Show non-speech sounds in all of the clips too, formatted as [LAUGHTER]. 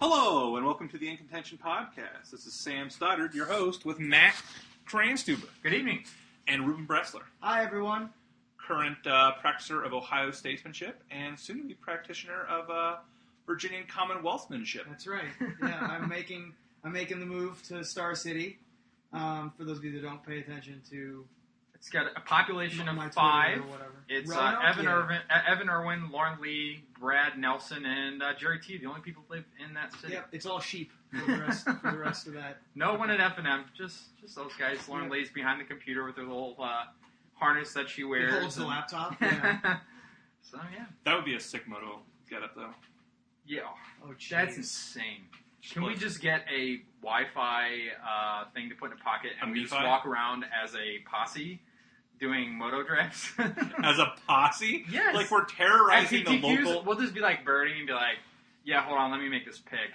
Hello, and welcome to the In Contention podcast. This is Sam Stoddard, your host, with Matt Kranstuber Good evening. and Ruben Bressler, Hi, everyone. current uh, practicer of Ohio statesmanship and soon-to-be practitioner of uh, Virginian Commonwealthmanship. That's right. Yeah, I'm making I'm making the move to Star City. Um, for those of you that don't pay attention to It's got a population of five. whatever. It's uh, Evan, Yeah. Irvin, uh, Evan Erwin, Lauren Lee, Brad Nelson, and uh, Jerry T. The only people who live in that city. Yep, it's all sheep for the rest for the rest of that. [LAUGHS] No one at F and M. Just just those guys. Lauren Yep. Lee's behind the computer with her little uh, harness that she He wears. holds the laptop. [LAUGHS] Yeah. so yeah, That would be a sick moto getup, though. yeah. Oh, That's insane. Can we just get a Wi-Fi uh, thing to put in a pocket and A we just walk around as a posse doing moto drafts? [LAUGHS] As a posse? Yes. Like we're terrorizing the local... we'll just be like Birdie and be like, "Yeah, hold on, let me make this pick."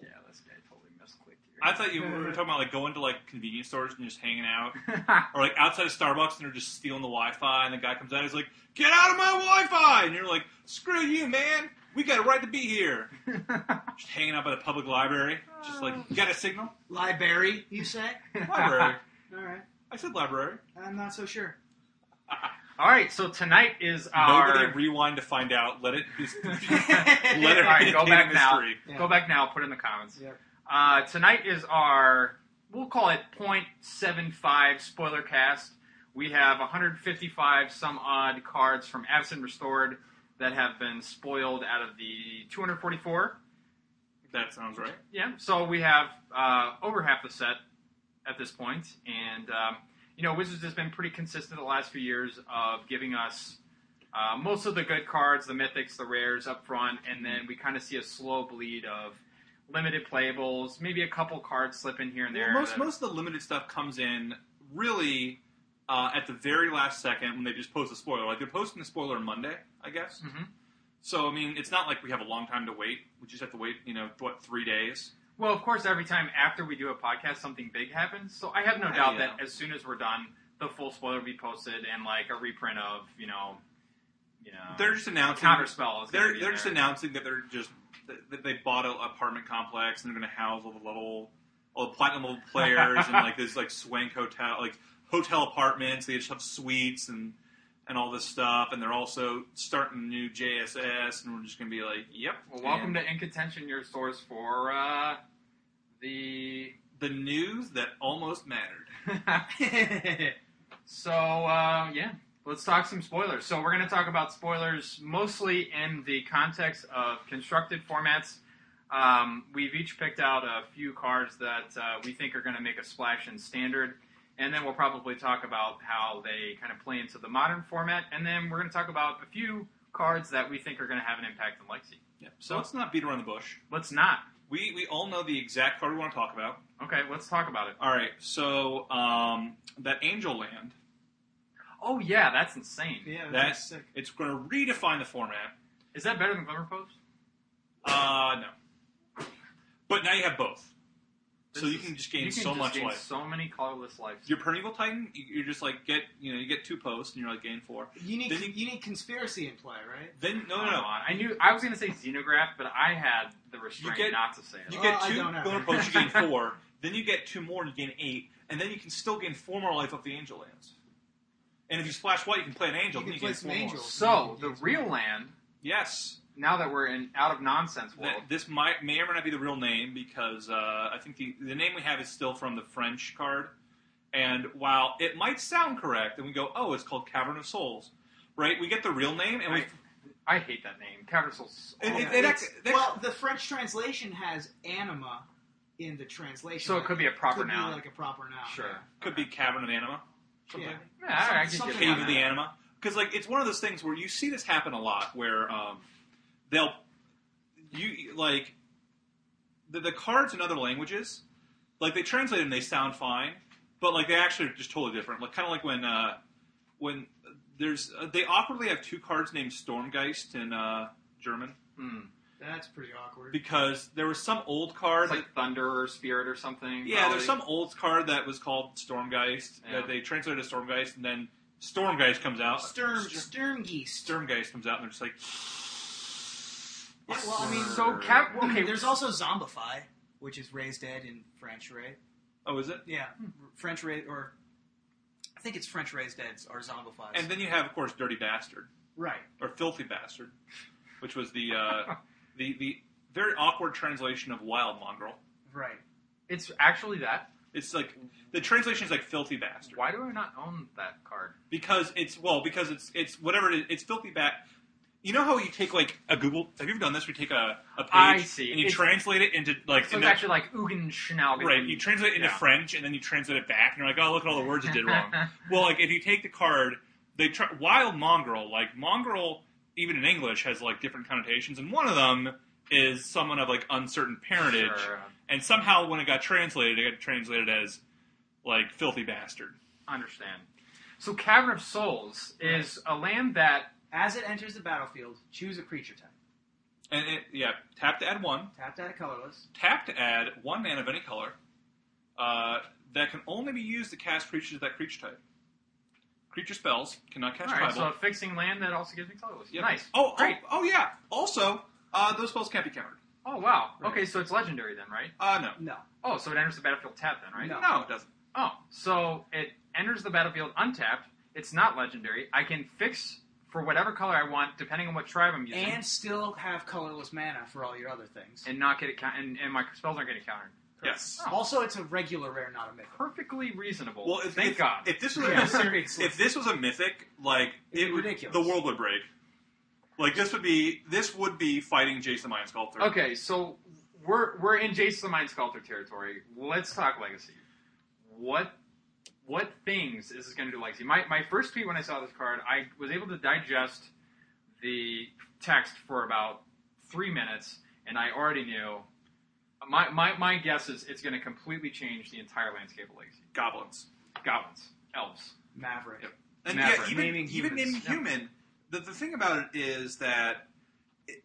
Yeah, this guy totally misclicked here. I thought you were [LAUGHS] talking about like going to like convenience stores and just hanging out. [LAUGHS] Or like outside of Starbucks and they're just stealing the Wi-Fi, and the guy comes out, and he's like, "Get out of my Wi-Fi!" And you're like, "Screw you, man! We got a right to be here." Just hanging out by the public library, just like, "You got a signal?" Library, you say? Library. All right. I said library. I'm not so sure. [LAUGHS] All right, so tonight is our. Nobody rewind to find out. Let it. Just, [LAUGHS] [LAUGHS] let it All right, go back now. Yeah. Go back now. Put it in the comments. Yep. Uh, tonight is our. We'll call it .75 spoiler cast. We have 155 some odd cards from Avacyn Restored that have been spoiled out of the 244. That sounds right. Yeah, so we have uh, over half the set at this point, and um, you know Wizards has been pretty consistent the last few years of giving us uh, most of the good cards, the mythics, the rares up front, and then we kind of see a slow bleed of limited playables, maybe a couple cards slip in here and there. Well, most that- most of the limited stuff comes in really uh, at the very last second when they just post a spoiler. Like they're posting the spoiler on Monday, I guess. Mhm. So I mean, it's not like we have a long time to wait. We just have to wait, you know, what three days? Well, of course, every time after we do a podcast, something big happens. So I have no doubt yeah. that as soon as we're done, the full spoiler will be posted and like a reprint of you know, you know, They're just announcing. counterspell They're they're in just there. announcing that they're just that they bought an apartment complex and they're going to house all the level, all the platinum level [LAUGHS] players and like this like swank hotel, like hotel apartments. They just have suites and and all this stuff. And they're also starting new JSS, and we're just going to be like, yep. Well, welcome to In Contention, your source for uh, the. the news that almost mattered. [LAUGHS] so uh, yeah, let's talk some spoilers. So we're going to talk about spoilers mostly in the context of constructed formats. Um, we've each picked out a few cards that uh, we think are going to make a splash in standard, and then we'll probably talk about how they kind of play into the modern format, and then we're going to talk about a few cards that we think are going to have an impact in Legacy. Yep. So let's not beat around the bush. Let's not. We we all know the exact card we want to talk about. Okay, let's talk about it. All right. So um, that Angel Land. Oh yeah, that's insane. yeah, That- that's sick. It's going to redefine the format. Is that better than Glimmerpost? Uh, no. But now you have both. So you can just gain you can so just much gain life. So many colorless lives. Your Primeval Titan, you- you're just like get you know you get two posts and you're like gain four. You need Then you- you need conspiracy in play, right? Then no no no. I knew I was going to say Xenograft, but I had the restraint get- not to say it. You Oh, get two don't have posts, you gain four. [LAUGHS] then you get two more and you gain eight, and then you can still gain four more life off the Angel Lands. And if you splash white, you can play an Angel. You then can you play gain some four more. Angels. so the real land, Yes. Now that we're in out of nonsense world, Th- this might may or may not be the real name because uh, I think the, the name we have is still from the French card. And while it might sound correct, and we go, oh, it's called Cavern of Souls, right? We get the real name, and we I, I hate that name. Cavern of Souls. It- it- man. it It's- well, the French translation has anima in the translation. So it could be a proper could noun. Be like a proper noun. Sure. yeah. could be Cavern of Anima, something. Yeah. yeah, all right, I can Cave of the. Anima. Because like it's one of those things where you see this happen a lot, where um, they'll you like the, the cards in other languages, like they translate them, they sound fine, but like they actually are just totally different. Like kind of like when uh, when there's uh, they awkwardly have two cards named Stormgeist in uh, German Hmm. That's pretty awkward. because there was some old card. It's like Thunder or Spirit or something. Yeah, probably. there's some old card that was called Stormgeist Yeah. that they translated as Stormgeist, and then Stormgeist comes out. Sturm Sturmgeist. Stormgeist comes out, and they're just like, Yeah, Well, I mean, So Cap. Okay, there's also Zombify, which is Raised Dead in French, right? Oh, is it? Yeah, French raised or I think it's French Raised Deads or Zombifies. And then you have, of course, Dirty Bastard right. or Filthy Bastard, which was the uh, the the very awkward translation of Wild Mongrel. Right. it's actually that. It's like the translation is like Filthy Bastard Why do I not own that card? because it's well because it's it's whatever it is. It's Filthy Bat. You know how you take like a Google? Have you ever done this? Where you take a, a page I see. and you It's- translate it into like So it's into- actually like Ugen Schnaugen. Right, you translate it into Yeah. French, and then you translate it back, and you're like, oh, look at all the words it did wrong. [LAUGHS] well, like if you take the card, they try, wild mongrel, like mongrel, even in English has like different connotations, and one of them is someone of like uncertain parentage, Sure, and somehow when it got translated, it got translated as like filthy bastard. understand. So Cavern of Souls is a land that As it enters the battlefield, choose a creature type. And it, yeah, tap to add one, Tap that colorless. tap to add one man of any color uh, that can only be used to cast creatures of that creature type. Creature spells cannot cast all right. tribal. So a fixing land that also gives me colorless. Yep. Nice. Oh, great. oh, oh, yeah. Also, uh, those spells can't be countered. Oh wow. Right. Okay, so it's legendary then, right? Uh, no. No. Oh, so it enters the battlefield tapped then, right? No. No, it doesn't. Oh, so it enters the battlefield untapped. It's not legendary. I can fix for whatever color I want, depending on what tribe I'm using, And still have colorless mana for all your other things. and not get it count. And, and my spells aren't getting countered. Yes. Oh. Also, it's a regular rare, not a mythic. Perfectly reasonable. Well, if, thank if, God. If this was a Yeah, mythic, seriously. if this was a mythic, like It'd would, ridiculous. the world would break. Like this would be this would be fighting Jace the Mind Sculptor. Okay, so we're we're in Jace the Mind Sculptor territory. Let's talk legacy. What what things is this going to do legacy? My my first tweet when I saw this card, I was able to digest the text for about three minutes, and I already knew. My, my, my guess is it's going to completely change the entire landscape of Legacy. Goblins. Goblins, elves. Maverick. Yep. And Maverick. yeah, even Naming even humans. naming Yep. human. The, the thing about it is that it,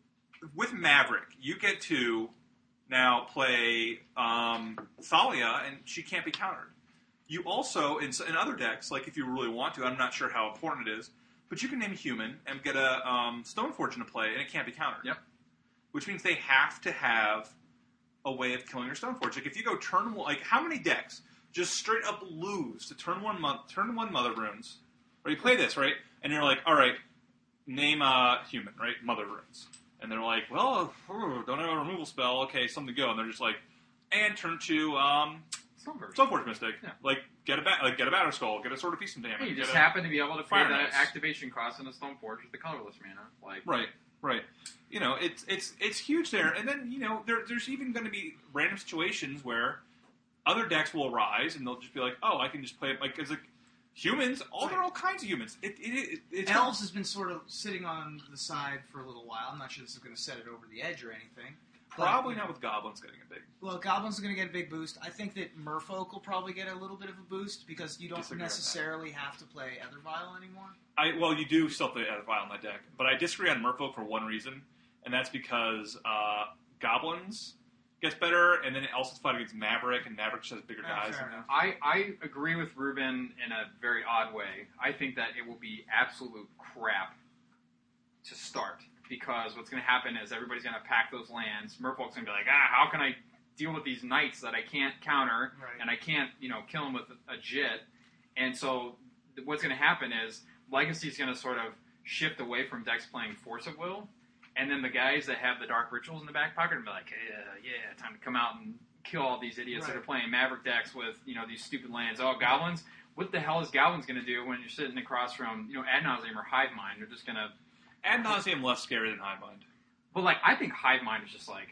with Maverick, you get to now play um, Thalia, and she can't be countered. You also in, in other decks, like if you really want to, I'm not sure how important it is, but you can name a human and get a um, Stoneforge to play, and it can't be countered. Yep. Which means they have to have a way of killing your Stoneforge. Like if you go turn one, like how many decks just straight up lose to turn one turn one Mother Runes, or you play this right, and you're like, all right, name a human, right, Mother Runes, and they're like, well, oh, don't have a removal spell, okay, something to go, and they're just like, and turn to um, Stoneforge. Stoneforge Mystic, Yeah. like get a bat, like get a Batterskull, get a Sword of Feast and Damage, Hey, you just a- happen to be able to pay Fire the Knights. activation cost in a Stoneforge with the colorless mana. Like, Right, right. You know, it's it's it's huge there, and then you know there, there's even going to be random situations where other decks will arise, and they'll just be like, oh, I can just play it like it's like humans. All there are all kinds of humans. It, it, it, it's Elves has been sort of sitting on the side for a little while. I'm not sure this is going to set it over the edge or anything. But, probably not with goblins getting a big. Well, goblins are going to get a big boost. I think that Merfolk will probably get a little bit of a boost because you don't Disagree on necessarily have to play Aether Vial anymore. I well, you do still play Aether Vial in that deck, but I disagree on Merfolk for one reason, and that's because uh, goblins gets better, and then it also fight against Maverick, and Maverick just has bigger Ah, guys. fair enough. I, I agree with Ruben in a very odd way. I think that it will be absolute crap to start because what's going to happen is everybody's going to pack those lands. Merfolk's going to be like, ah, how can I deal with these knights that I can't counter Right. and I can't, you know, kill them with a, Jitte? And so what's going to happen is Legacy's going to sort of shift away from decks playing Force of Will, and then the guys that have the Dark Rituals in the back pocket will be like, yeah, yeah, time to come out and kill all these idiots that are playing Maverick decks with, you know, these stupid lands. Oh, Goblins? What the hell is Goblins going to do when you're sitting across from, you know, Ad Nauseam or Hive Mind? They're just going to... Ad nauseum less scary than Hive Mind. But, like, I think Hive Mind is just like,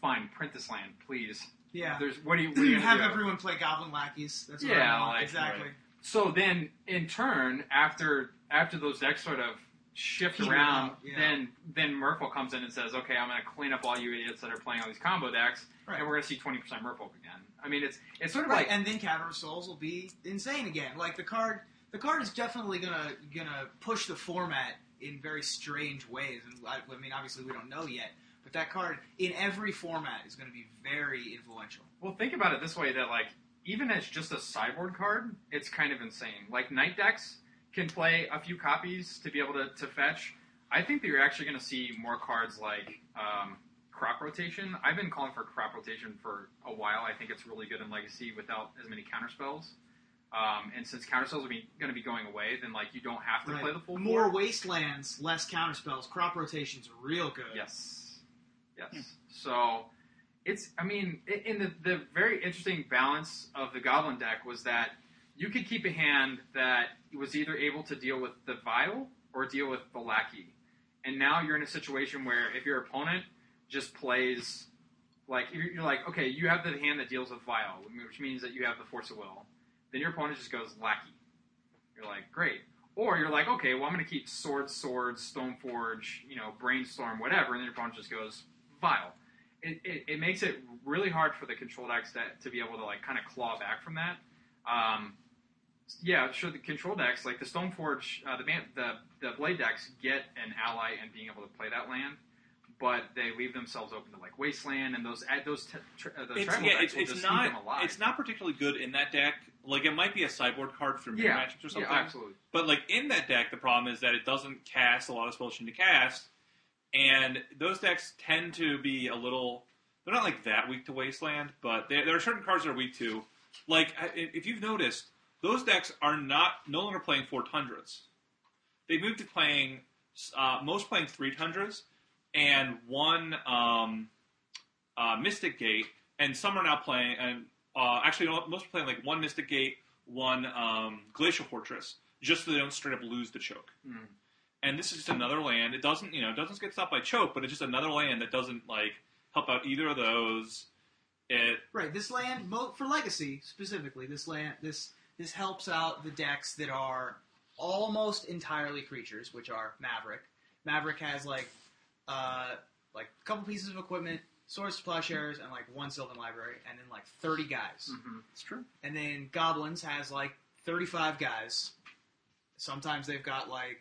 fine, print this land, please. Yeah. There's What do you, what are [CLEARS THROAT] you have do? everyone play Goblin Lackeys. That's what Yeah, I want. like, exactly. So then, in turn, after after those decks sort of shift Peter around, out, yeah. then then Merfolk comes in and says, "Okay, I'm going to clean up all you idiots that are playing all these combo decks, Right. and we're going to see 20% Merfolk again." I mean, it's it's sort of Right, like and then Cavern of Souls will be insane again. Like the card, the card is definitely gonna gonna push the format in very strange ways. And I, I mean, obviously we don't know yet, but that card in every format is going to be very influential. well, think about it this way: that like even as just a sideboard card, it's kind of insane. Like night decks can play a few copies to be able to, to fetch. I think that you're actually going to see more cards like um, crop rotation. I've been calling for crop rotation for a while. I think it's really good in Legacy without as many counter spells. Um, and since counter spells are going to be going away, then like you don't have to Right. play the full More board. wastelands, less counterspells. Crop rotation's real good. Yes. Yes. So it's, I mean, i- in the, the very interesting balance of the Goblin deck was that you could keep a hand that was either able to deal with the Vial or deal with the Lackey. And now you're in a situation where if your opponent just plays, like, you're you're like, okay, you have the hand that deals with Vial, which means that you have the Force of Will. Then your opponent just goes Lackey. You're like, great. Or you're like, okay, well, I'm going to keep Sword, Sword, Stoneforge, you know, Brainstorm, whatever, and then your opponent just goes Vial. It, it, it makes it really hard for the control decks that, to be able to, like, kind of claw back from that. Um, yeah, sure, the control decks, like the Stoneforge, uh, the, the, the Blade decks get an ally and being able to play that land, but they leave themselves open to, like, Wasteland, and those, those t- tr- uh, the It's, yeah, decks it's, will it's just not them alive. it's not particularly good in that deck. Like it might be a sideboard card for mirror yeah, matchups or something. yeah, absolutely. But like in that deck, the problem is that it doesn't cast a lot of spells you need to cast, and those decks tend to be a little. They're not like that weak to Wasteland, but there, there are certain cards that are weak to. Like if you've noticed, those decks are not no longer playing four tundras. They moved to playing uh, most playing three tundras and one um, uh, Mystic Gate, and some are now playing and uh, actually most are playing like one Mystic Gate, one um, Glacial Fortress, just so they don't straight up lose the choke. Mm. And this is just another land. It doesn't you know it doesn't get stopped by choke, but it's just another land that doesn't like help out either of those. It Right. This land, mo- for Legacy specifically, this land, this this helps out the decks that are almost entirely creatures, which are Maverick. Maverick has like uh, like a couple pieces of equipment, swords to plowshares, and like one Sylvan Library, and then like thirty guys. hmm it's true. And then Goblins has like thirty-five guys. Sometimes they've got like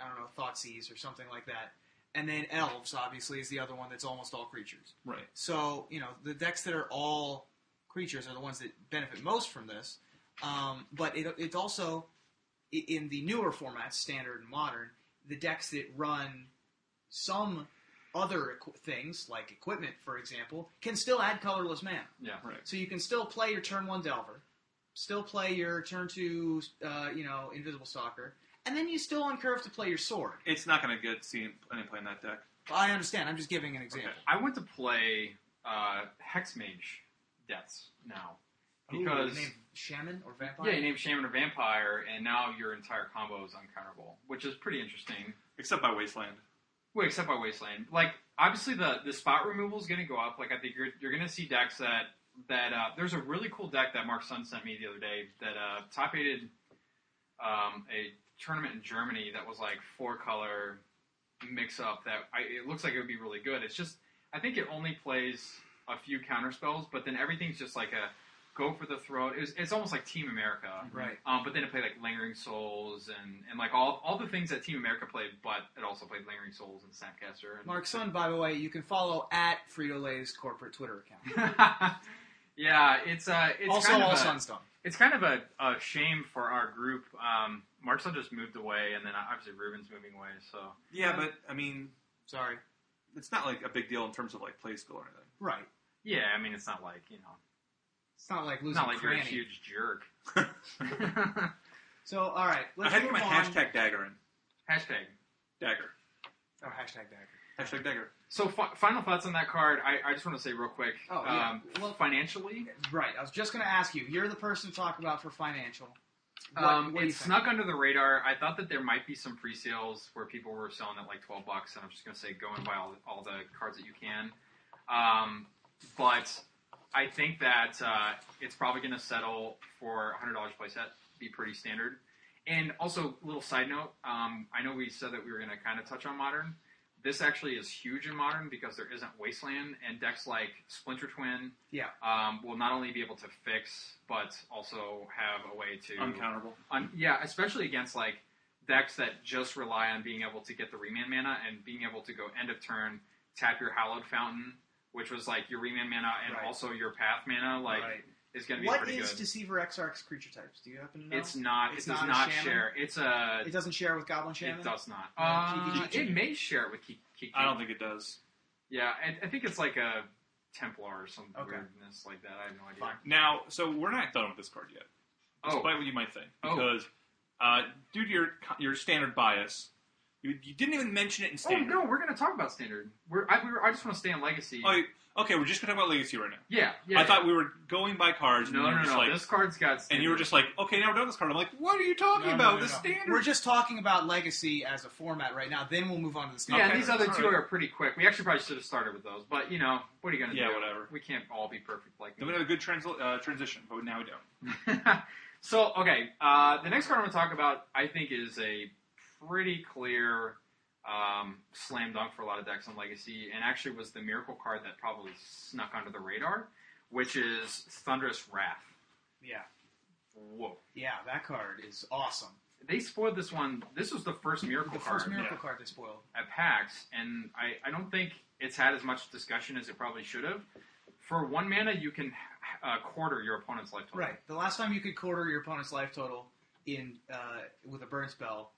I don't know Thoughtseize or something like that. And then Elves obviously is the other one that's almost all creatures. Right. So, you know, the decks that are all creatures are the ones that benefit most from this. Um, but it, it's also, in the newer formats, standard and modern, the decks that run some other equ- things, like equipment, for example, can still add colorless mana. Yeah. Right. So you can still play your turn one Delver, still play your turn two, uh, you know, Invisible Stalker, and then you still on curve to play your sword. It's not going to get seen any play in that deck. I understand. I'm just giving an example. I went to play uh, Hexmage Depths now because Ooh, name Shaman or Vampire? yeah, you named Shaman or Vampire, and now your entire combo is uncounterable, which is pretty interesting. Except by Wasteland. Except by Wasteland. Like obviously the the spot removal is going to go up. Like I think you're you're going to see decks that that uh, there's a really cool deck that Mark Sun sent me the other day that uh, top aided um, a tournament in Germany that was like four color mix up that I, it looks like it would be really good. It's just I think it only plays a few counter spells, but then everything's just like a go for the throat. It's, it's almost like Team America. Right. Um, but then it played like Lingering Souls and, and like all, all the things that Team America played, but it also played Lingering Souls and Snapcaster. And Mark Sun, by the way, you can follow at Frito Lay's corporate Twitter account. [LAUGHS] yeah, it's uh, it's also, kind all of a, Sunstone. it's kind of a, a shame for our group. Um, Mark Sun just moved away, and then obviously Ruben's moving away. So Yeah, but I mean, Sorry. it's not like a big deal in terms of like play school or anything. Right. yeah, I mean it's not like you know, It's not like losing not like you're a huge jerk. [LAUGHS] So, all right, let's I had move my on. hashtag dagger in. Hashtag. Dagger. Oh, hashtag dagger. Hashtag dagger. So fi- final thoughts on that card. I, I just want to say real quick. Oh, yeah. um, Well- financially, Right. I was just going to ask you. You're the person to talk about for financial. What, um, what it snuck under the radar. I thought that there might be some pre-sales where people were selling at like twelve bucks, and I'm just going to say go and buy all, all the cards that you can. Um, but I think that uh, it's probably going to settle for hundred dollars playset, be pretty standard. And also, little side note, um, I know we said that we were going to kind of touch on modern. This actually is huge in modern because there isn't Wasteland, and decks like Splinter Twin Yeah. um, will not only be able to fix, but also have a way to Uncounterable. on, yeah, especially against like decks that just rely on being able to get the remand mana and being able to go end of turn, tap your Hallowed Fountain, which was like your remand mana and Right. also your path mana. Like right. is going to be What pretty is good. Deceiver Exarch's creature types? Do you happen to know? It's not. It's it does not a not shaman? share. It's a. it doesn't share with Goblin Shaman. It does not. No, Uh, Kiki-Jiki. it may share it with Kiki. Kiki. I don't think it does. Yeah, I, I think it's like a Templar or some Okay. weirdness like that. I have no idea. Fine. Now, so we're not done with this card yet, Oh, despite what you might think, Oh. because uh, due to your your standard bias, you, you didn't even mention it in standard. oh no, we're going to talk about standard. We're, I, we were, I just want to stay on legacy. Oh, okay, we're just gonna talk about legacy right now. yeah, yeah. I thought we were going by cards, and no, you were no, just no. like, this card's got. and you were just like, okay, now we're done with this card. I'm like, what are you talking No, no, about? no, the no. standard. We're just talking about Legacy as a format right now. Then we'll move on to the standard. Yeah, Okay, these other two right. are pretty quick. We actually probably should have started with those, but you know, what are you going to Yeah, do? Yeah, whatever. We can't all be perfect like Then me. we have a good transl- uh, transition, but now we don't. [LAUGHS] so, okay, uh, the next card I'm going to talk about, I think, is a pretty clear um, slam dunk for a lot of decks on Legacy, and actually was the miracle card that probably snuck under the radar, which is Thunderous Wrath. Yeah, Whoa. yeah, that card is awesome. They spoiled this one. This was the first miracle The card first miracle yeah. card they spoiled. at PAX, and I, I don't think it's had as much discussion as it probably should have. For one mana, you can uh, quarter your opponent's life total. Right. The last time you could quarter your opponent's life total in uh, with a burn spell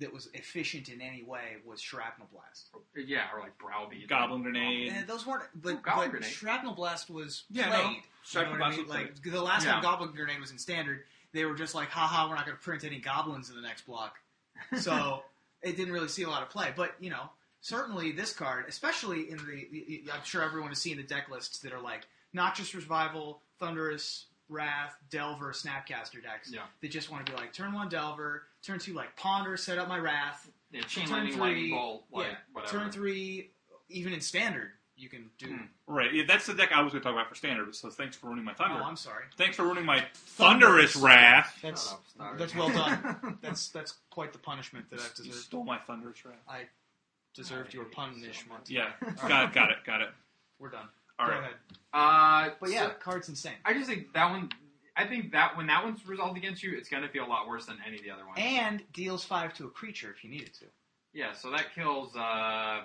that was efficient in any way was Shrapnel Blast. Yeah, or like Browbeat. Goblin Grenade. And those weren't, but, oh, Goblin but Grenade. Shrapnel Blast was Yeah, played. no. You know Shrapnel what I Blast mean? was Like the last Yeah. time Goblin Grenade was in Standard, they were just like, haha, we're not going to print any goblins in the next block. So [LAUGHS] it didn't really see a lot of play. But you know, certainly this card, especially in the, the- I'm sure everyone has seen the deck lists that are like Noxious Revival, Thunderous Wrath, Delver, Snapcaster decks. Yeah. That just want to be like turn one Delver, turn two like Ponder, set up my Wrath, Yeah, chain turn lightning, three, lightning bolt, like yeah, whatever. turn three, even in Standard you can do. Hmm. Right, yeah, that's the deck I was going to talk about for standard. So thanks for ruining my thunder. Oh, I'm sorry. thanks for ruining my thunderous wrath. That's up, that's well done. [LAUGHS] That's that's quite the punishment that I've You deserved. stole my thunderous wrath. I deserved your punishment. Yeah, [LAUGHS] got it, got it, got it. We're done. All Go right. ahead. Uh, But yeah, so card's insane. I just think that one. I think that when that one's resolved against you, it's gonna feel a lot worse than any of the other ones. And deals five to a creature if you needed to. yeah, so that kills uh,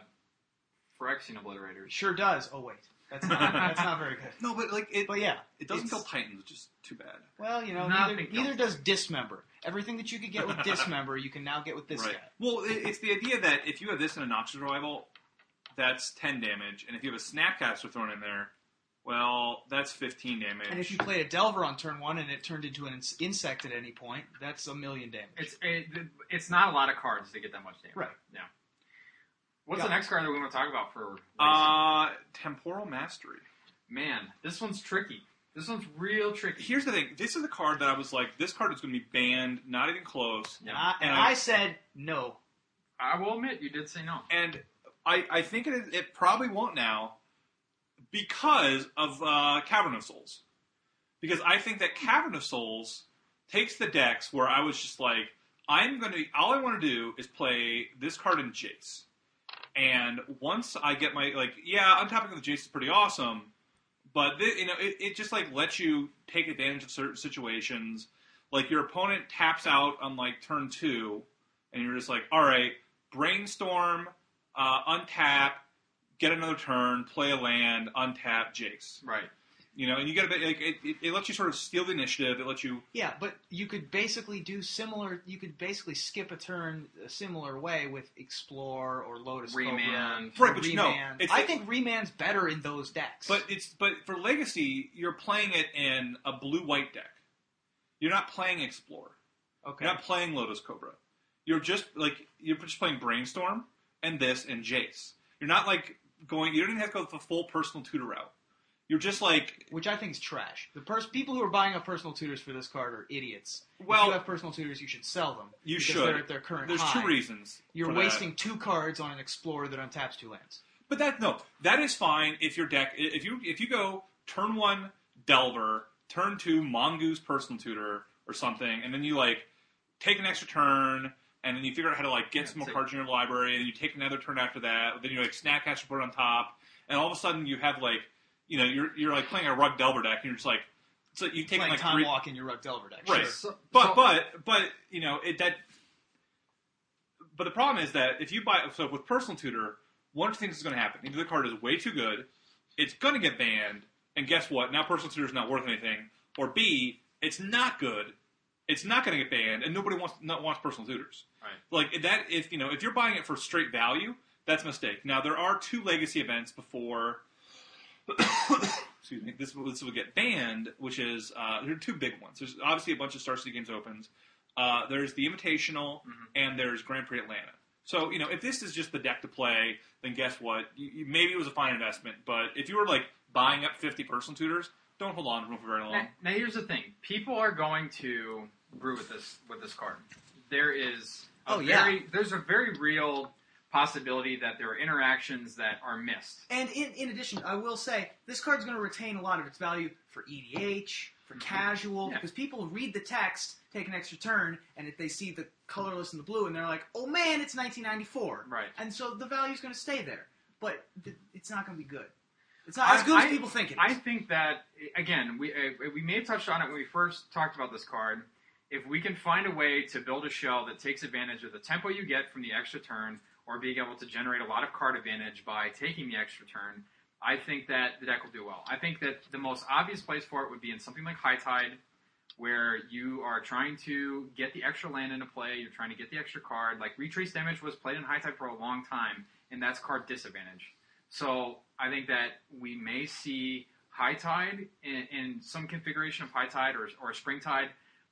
Phyrexian Obliterator. Sure does. Oh wait, that's not that's not very good. No, but like it, But yeah, it doesn't it's- kill titans, which is too bad. well, you know, neither, kills neither does dismember. Everything that you could get with [LAUGHS] dismember, you can now get with this right. guy. Well, it, it's the idea that if you have this in a Noxious Revival, that's ten damage, and if you have a Snapcaster thrown in there, well, that's fifteen damage. And if you played a Delver on turn one and it turned into an ins- insect at any point, that's a million damage. It's it, it's not a lot of cards to get that much damage. Right. Yeah. What's Got the next card that we want to talk about for? Legacy? uh, temporal mastery. Man, this one's tricky. This one's real tricky. Here's the thing. This is the card that I was like, this card is going to be banned, not even close. and I, and And I, I- said no. I will admit, you did say no. And I, I think it, probably won't now because of uh, Cavern of Souls. Because I think that Cavern of Souls takes the decks where I was just like, I'm going to, all I want to do is play this card in Jace. And once I get my, like, yeah, untapping of the Jace is pretty awesome, but, thi- you know, it, it just, like, lets you take advantage of certain situations. Like, your opponent taps out on, like, turn two, and you're just like, all right, brainstorm, uh, untap, get another turn, play a land, untap, Jace. Right. You know, and you get a bit like it, it, it lets you sort of steal the initiative. It lets you Yeah, but you could basically do similar. You could basically skip a turn a similar way with explore or lotus Cobra. Remand. Right, but you know, Remand. it's I like- think remand's better in those decks. But it's but for legacy, you're playing it in a blue white deck. You're not playing explore. okay, You're not playing Lotus Cobra. You're just like you're just playing brainstorm and this and Jace. You're not like going. You don't even have to go with the full personal tutor route. You're just like which I think is trash. The pers- people who are buying up personal tutors for this card are idiots. if Well- you have personal tutors, you should sell them. you should. They're at their current There's high. two reasons. You're for that. wasting two cards on an explorer that untaps two lands. But that no, that is fine if your deck if you if you go turn one Delver, turn two Mongoose Personal Tutor or something, and then you like take an extra turn, and then you figure out how to like get Yeah, some more cards in your library, and then you take another turn after that. Then you like Snapcaster put it on top, and all of a sudden you have like you know you're you're like playing a Rug Delver deck, and you're just like so you take Playing like time three, walk in your Rug Delver deck. Right. Sure. So, but so- but but you know it that. But the problem is that if you buy so with personal tutor, one of the things is going to happen. Either the card is way too good, it's going to get banned, and guess what? Now personal tutor is not worth anything. or B, it's not good, it's not going to get banned, and nobody wants not wants personal tutors. Right. Like that, if you know, if you're buying it for straight value, that's a mistake. Now there are two legacy events before. [COUGHS] excuse me. This this will get banned, which is uh, there are two big ones. There's obviously a bunch of Star City Games opens. Uh, there's the Invitational, and there's Grand Prix Atlanta. So you know, if this is just the deck to play, then guess what? You, you, maybe it was a fine investment, but if you were like buying up 50 personal tutors, don't hold on to them for very long. Now, now here's the thing: people are going to brew with this with this card. There is a Oh, yeah. there's a very real possibility that there are interactions that are missed. And in, in addition, I will say this card's going to retain a lot of its value for EDH, for mm-hmm. casual, Yeah. because people read the text, take an extra turn, and if they see the colorless and the blue, and they're like, "Oh man, it's 1994," Right. and so the value's going to stay there. But th- it's not going to be good. It's not I- as good I- as people think it is. I think that again, we uh, we may have touched on it when we first talked about this card. If we can find a way to build a shell that takes advantage of the tempo you get from the extra turn, or being able to generate a lot of card advantage by taking the extra turn, I think that the deck will do well. I think that the most obvious place for it would be in something like High Tide, where you are trying to get the extra land into play, you're trying to get the extra card. Like Retrace Damage was played in High Tide for a long time, and that's card disadvantage. So I think that we may see High Tide in, in some configuration of High Tide or, or Spring Tide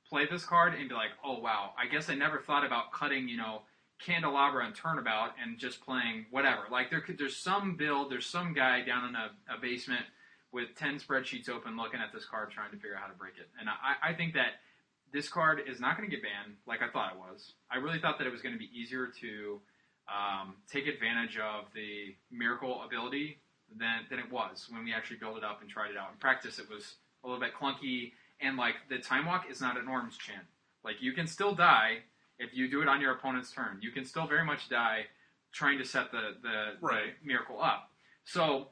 play this card and be like, oh wow, I guess I never thought about cutting, you know, Candelabra and Turnabout and just playing whatever. Like there could, there's some build, there's some guy down in a, a basement with 10 spreadsheets open looking at this card trying to figure out how to break it. And I, I think that this card is not going to get banned like I thought it was. I really thought that it was going to be easier to um, take advantage of the miracle ability than, than it was when we actually built it up and tried it out. In practice, it was a little bit clunky, and like the time walk is not an Norm's chin. Like you can still die if you do it on your opponent's turn. You can still very much die trying to set the, the, the miracle up. So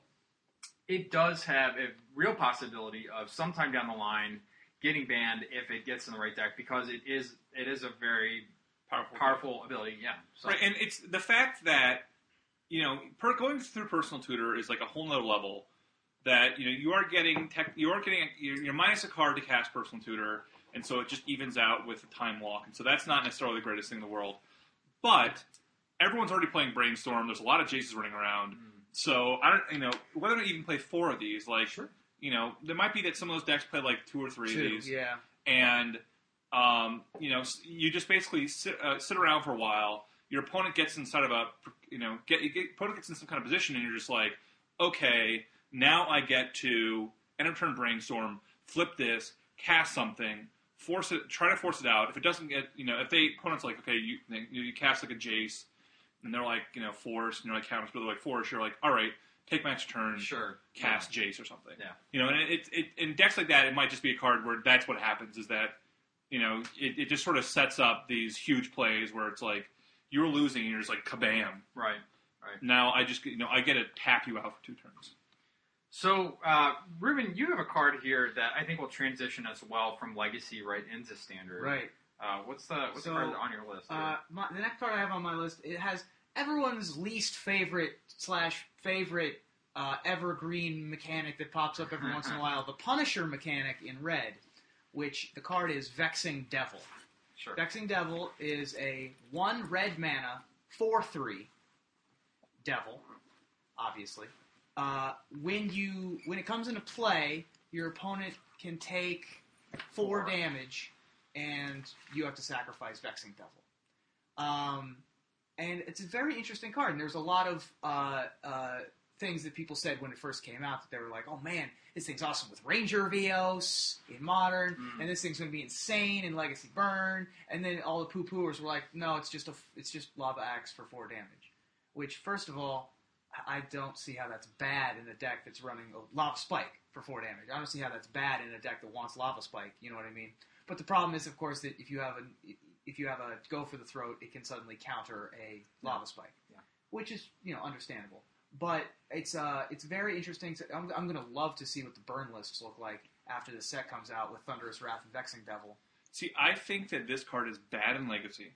it does have a real possibility of sometime down the line getting banned if it gets in the right deck because it is it is a very Powerful. powerful ability. Yeah. So, Right, and it's the fact that you know per, going through personal tutor is like a whole nother level. That you know you are getting tech, you are getting you're, you're minus a card to cast personal tutor, and so it just evens out with the time walk, and so that's not necessarily the greatest thing in the world. But everyone's already playing brainstorm. There's a lot of Jaces running around, mm-hmm. so I don't you know whether to even play four of these. Like you know there might be that some of those decks play like two or three Two, of these yeah. and um, you know you just basically sit, uh, sit around for a while. Your opponent gets inside of a you know get, get opponent gets in some kind of position, and you're just like, okay, now I get to end of turn brainstorm, flip this, cast something, force it, try to force it out. If it doesn't get you know if they opponent's like okay you you, you cast like a Jace, and they're like you know force, and you're like counter spell, they're like force, you're like all right, take my turn, Sure. cast Jace or something. Yeah. You know, and it, it in decks like that, it might just be a card where that's what happens is that, you know, it, it just sort of sets up these huge plays where it's like you're losing and you're just like kabam. Right. Right. Now I just you know I get to tap you out for two turns. So, uh, Ruben, you have a card here that I think will transition us well from Legacy right into Standard. Right. Uh, what's the what's So, the card on your list? Uh, my, the next card I have on my list it has everyone's least favorite slash favorite uh, evergreen mechanic that pops up every once in a while. The Punisher mechanic in red, which the card is Vexing Devil. sure. Vexing Devil is a one red mana four three devil, obviously. Uh, when you when it comes into play, your opponent can take four damage, and you have to sacrifice Vexing Devil. Um, and it's a very interesting card. And there's a lot of uh, uh, things that people said when it first came out that they were like, "Oh man, this thing's awesome with Ranger of Eos in Modern, Mm. and this thing's going to be insane in Legacy Burn." And then all the poo pooers were like, "No, it's just a it's just Lava Axe for four damage." Which, first of all, I don't see how that's bad in a deck that's running a Lava Spike for four damage. I don't see how that's bad in a deck that wants Lava Spike. You know what I mean? But the problem is, of course, that if you have a if you have a go for the throat, it can suddenly counter a Lava Spike, Yeah. which is you know understandable. But it's uh it's very interesting. To, I'm I'm gonna love to see what the burn lists look like after the set comes out with Thunderous Wrath and Vexing Devil. See, I think that this card is bad in Legacy.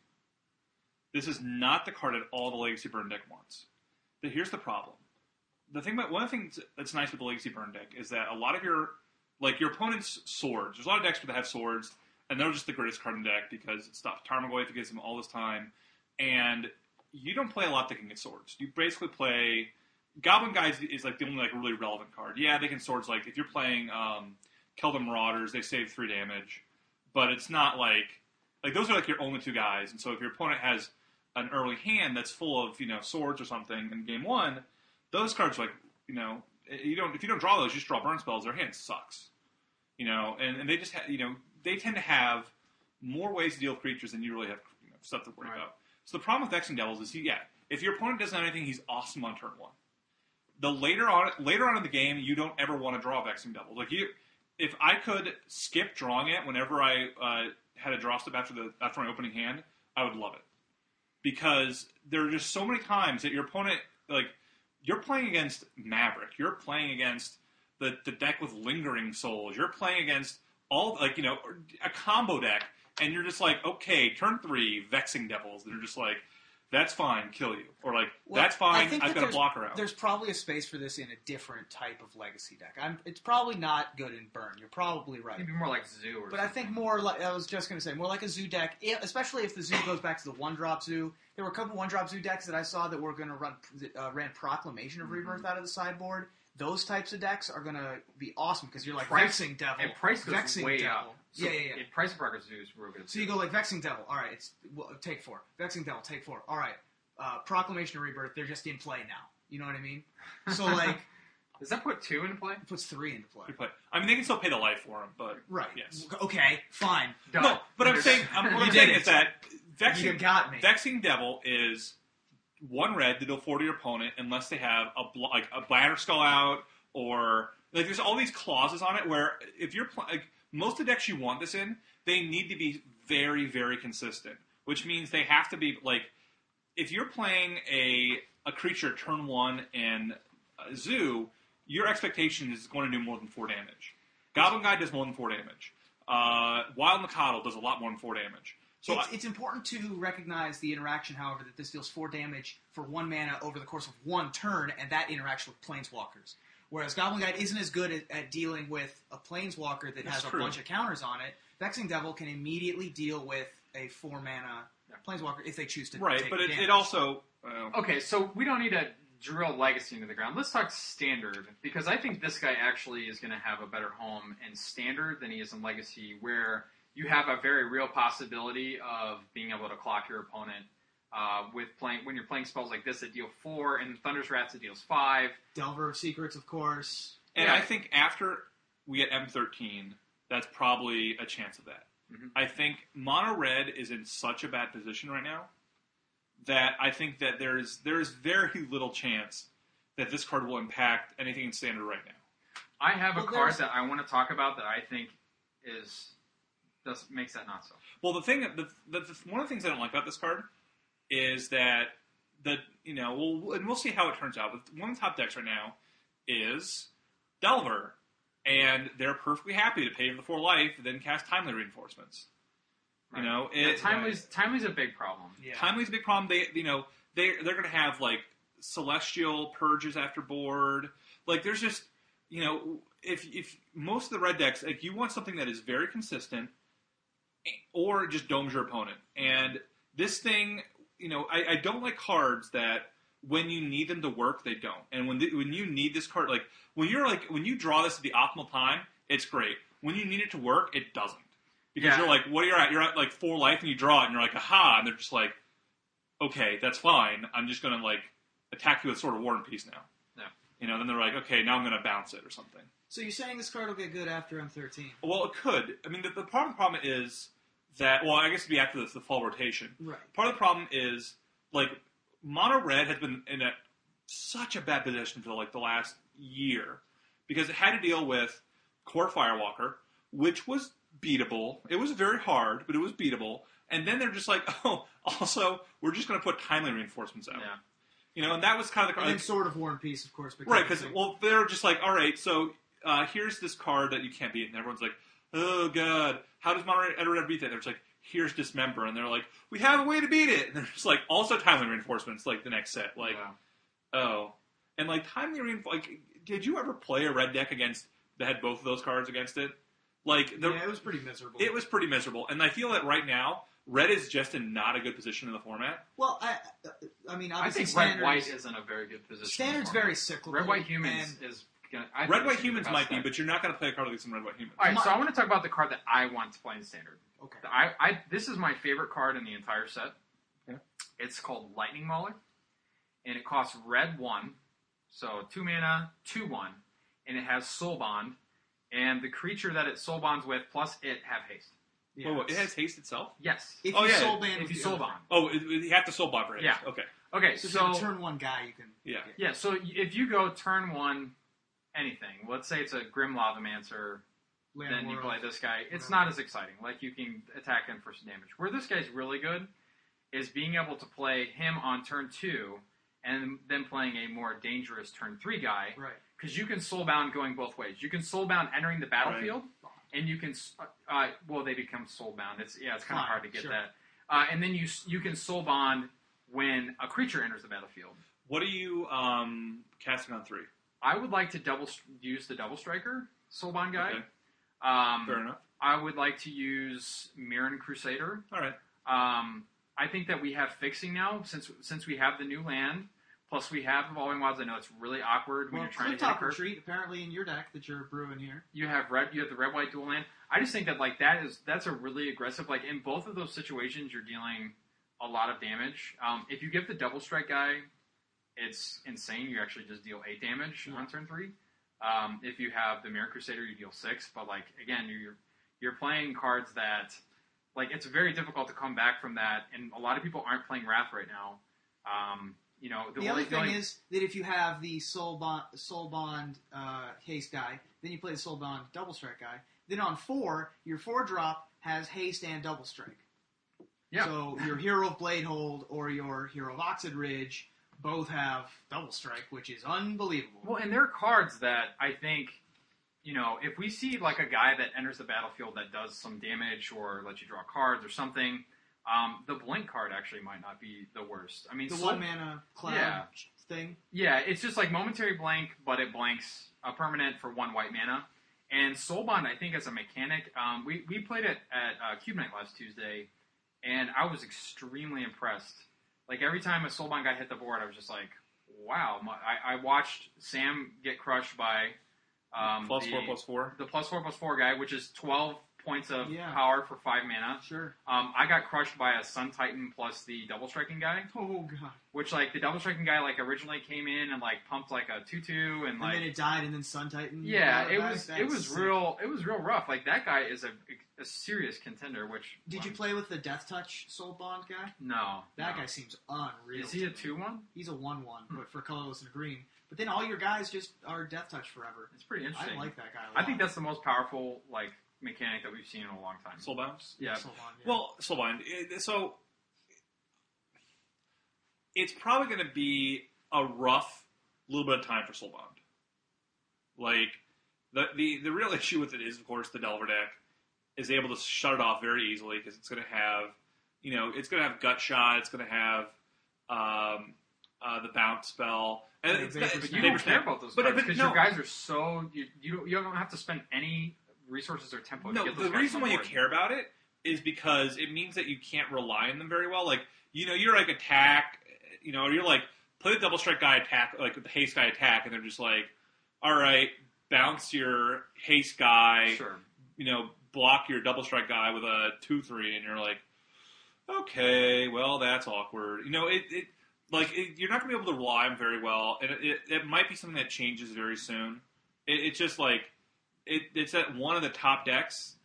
This is not the card that all the Legacy Burn deck wants. But here's the problem. The thing about one of the things that's nice with the Legacy Burn deck is that a lot of your like your opponent's swords. There's a lot of decks that have swords, and they're just the greatest card in the deck because it stops Tarmogoyf, it gives them all this time, and you don't play a lot that can get swords. You basically play Goblin Guys is like the only like really relevant card. Yeah, they can swords like if you're playing um, Keldon Marauders, they save three damage, but it's not like like those are like your only two guys. And so if your opponent has an early hand that's full of you know swords or something in game one, those cards like you know you don't if you don't draw those, you just draw burn spells. Their hand sucks, you know, and, and they just ha- you know they tend to have more ways to deal with creatures than you really have you know, stuff to worry Right. about. So the problem with Vexing Devils is, he, yeah, if your opponent doesn't have anything, he's awesome on turn one. The later on, later on in the game, you don't ever want to draw Vexing Devil. Like you, if I could skip drawing it whenever I uh, had a draw step after the after my opening hand, I would love it because there are just so many times that your opponent, like, you're playing against Maverick, you're playing against the the deck with Lingering Souls, you're playing against all like you know a combo deck, and you're just like, okay, turn three, Vexing Devils, and you're just like, that's fine, kill you, or like Well, that's fine, think I've that got a blocker out. There's probably a space for this in a different type of legacy deck. I'm, it's probably not good in burn. You're probably right. Maybe more like zoo or But I think more like I was just going to say more like a zoo deck, especially if the zoo goes back to the one drop zoo. There were a couple one drop zoo decks that I saw that were going to run uh, ran Proclamation of Rebirth out of the sideboard. Those types of decks are going to be awesome because you're like Price- Vexing Devil, and price goes Vexing way Devil. up. So yeah, yeah, yeah. It, price of progress zoo is real good. So you go like Vexing Devil. All right, it's well, take four. Vexing Devil, take four. All right, uh, Proclamation of Rebirth. They're just in play now. You know what I mean? So [LAUGHS] like, Does that put two into play? it puts three into play. You play- I mean, they can still pay the life for him, but Right. Yes. Okay. Fine. Done. no. But I'm saying, I'm, what You I'm did saying it. is that You Vexing got me. Vexing Devil is one red to deal four to your opponent unless they have a bl- like a Batterskull out or like there's all these clauses on it where if you're pl- like most of the decks you want this in, they need to be very very consistent, which means they have to be like if you're playing a a creature turn one in a zoo, your expectation is going to do more than four damage. Goblin Guide does more than four damage. Uh, Wild Mikado does a lot more than four damage. So it's, I- it's important to recognize the interaction, however, that this deals four damage for one mana over the course of one turn, and that interaction with planeswalkers. Whereas Goblin Guide isn't as good at, at dealing with a planeswalker that That's has a bunch of counters on it. Vexing Devil can immediately deal with a four mana Yeah. planeswalker if they choose to right, take but it, it also well, Okay, so we don't need to drill legacy into the ground. Let's talk standard because I think this guy actually is going to have a better home in standard than he is in legacy, where you have a very real possibility of being able to clock your opponent uh, with playing when you're playing spells like this that deal four, and Thunderous Wrath that deals five. Delver of Secrets, of course. And Yeah. I think after we get M13, that's probably a chance of that. Mhm. I think Mono Red is in such a bad position right now that I think that there's there's very little chance that this card will impact anything in standard right now. I have a card that I want to talk about that I think is does makes that not so. Well, the thing, the, the, the, one of the things I don't like about this card is that the you know, well, and we'll see how it turns out. But one of the top decks right now is Delver, and they're perfectly happy to pay for the four life, then cast Timely Reinforcements. You Right. know, Yeah, it, timely's timely's a big problem. Yeah. Timely's a big problem. They, you know, they they're going to have like celestial purges after board. Like, there's just, you know, if if most of the red decks, like, you want something that is very consistent, or just domes your opponent. And this thing, you know, I, I don't like cards that when you need them to work, they don't. And when the, when you need this card, like when you're like when you draw this at the optimal time, it's great. When you need it to work, it doesn't. Because Yeah. you're like, what are you at? You're at like four life, and you draw it, and you're like, aha, and they're just like, okay, that's fine. I'm just gonna like attack you with Sword of War and Peace now. Yeah. You know, then they're like, okay, now I'm gonna bounce it or something. So you're saying this card will get good after M13? Well, it could. I mean, the, the problem problem is that well, I guess it'd be after this, the fall rotation. Right. Part of the problem is like mono red has been in a such a bad position for like the last year because it had to deal with Kor Firewalker, which was beatable. It was very hard, but it was beatable. And then they're just like, [LAUGHS] oh, also we're just going to put timely reinforcements out. Yeah. You know, and that was kind of the And then like, Sword of War and Peace, of course. Because right because well they're just like, all right, so uh, here's this card that you can't beat, and everyone's like, oh god, how does mono red red beat that? They're just like. Here's dismember, and they're like, "We have a way to beat it." And they're just like, also timely reinforcements, like the next set, like Yeah. Oh, and like timely reinforce. Like, did you ever play a red deck against that had both of those cards against it. Like the, yeah, it was pretty miserable. it was pretty miserable, and I feel that right now red is just in not a good position in the format. well, I, I mean, I think red white is in a very good position. standards for it. very cyclical. red white humans and is gonna. I red it's white gonna humans might best be, but you're not going to play a card like some red white humans. All right, My- so I want to talk about the card that I want to play in standard. okay. I, I this is my favorite card in the entire set. Yeah. It's called Lightning Mauler, and it costs red one, so two mana, two one, and it has Soul Bond, and the creature that it Soul Bonds with plus it have haste. Yeah, Whoa, whoa, it has haste itself. Yes. If Oh, you yeah, soul band if with you the Soul other- Bond. Oh, it, it- you have to soul bond for haste. Yeah. Okay. Okay, So, so if you're a turn one guy, you can. Yeah. yeah, so if you go turn one, anything. Let's say it's a Grim Lavamancer. Land then you play this guy. It's whatever. not as exciting. Like you can attack him for some damage. Where this guy's really good is being able to play him on turn two, and then playing a more dangerous turn three guy. Right. Because you can soulbound going both ways. You can soulbound entering the battlefield, and you can uh, uh, well they become soulbound. It's yeah, it's kind of hard to get sure. that. Uh, and then you you can soulbound when a creature enters the battlefield. What are you um, casting on three? I would like to double use the double striker soul bond guy. Okay. Um, Fair enough. I would like to use Mirran Crusader. All right. Um, I think that we have fixing now since since we have the new land. Plus, we have evolving wilds. I know it's really awkward when Well, you're trying to Cliff hit a Top curve. Retreat apparently in your deck that you're brewing here. You have red. You have the red white dual land. I just think that like that is that's a really aggressive. Like in both of those situations, you're dealing a lot of damage. Um, if you give the double strike guy, it's insane. You actually just deal eight damage Yeah. on turn three. Um, if you have the Mirran Crusader, you deal six. But like again, you're you're playing cards that like it's very difficult to come back from that, and a lot of people aren't playing Wrath right now. Um, you know, The, only- thing only- is that if you have the Soul Bond, Soul Bond uh, haste guy, then you play the Soul Bond double strike guy. Then on four, your four drop has haste and double strike. Yeah. So your Hero of Bladehold or your Hero of Oxid Ridge both have double strike, which is unbelievable. Well, and there are cards that I think, you know, if we see like a guy that enters the battlefield that does some damage or lets you draw cards or something, um, the blink card actually might not be the worst. I mean, the Soul- one mana cloud Yeah. thing. yeah, it's just like Momentary Blink, but it blanks a permanent for one white mana. And Soulbond, I think, as a mechanic, um, we, we played it at uh, Cube Night last Tuesday, and I was extremely impressed. Like every time a Soulbond guy hit the board, I was just like, wow. My, I, I watched Sam get crushed by um, plus the, four plus four. the plus four plus four guy, which is twelve points of Yeah. power for five mana. Sure. Um, I got crushed by a Sun Titan plus the double striking guy, Oh god. which like the double striking guy like originally came in and like pumped like a two two and And like then it died, and then Sun Titan. yeah, brought it was That's it was sick. real it was real rough. Like that guy is a a serious contender. Which Did you play with the Death Touch Soul Bond guy? No, That no. guy seems unreal. is he a two one? He's a one-one, Hmm. but for colorless and green. But then all your guys just are Death Touch forever. It's pretty interesting. I like that guy. a I lot. I think that's the most powerful like mechanic that we've seen in a long time. Soul bounce. yeah, Soul Bond, yeah. Well, soul bind. It- So it's probably going to be a rough little bit of time for soul bound. Like the the the real [LAUGHS] issue with it is, of course, the Delver deck is able to shut it off very easily because it's going to have, you know, it's going to have gut shot. It's going to have um, uh, the bounce spell. And Yeah, it's, it's, but Snap. you don't care about those But- cards because no. your guys are so you you you don't have to spend any resources or tempo. to No, get the reason why you care about it is because it means that you can't rely on them very well. Like, you know, you're like attack, you know, you're like play the double strike guy attack, like the haste guy attack, and they're just like, all right, bounce your haste guy, Sure. you know, block your double strike guy with a two three, and you're like, okay, well that's awkward. You know, it, it like it, you're not going to be able to rely on very well, and it, it, it might be something that changes very soon. It, it's just like it, it's that one of the top decks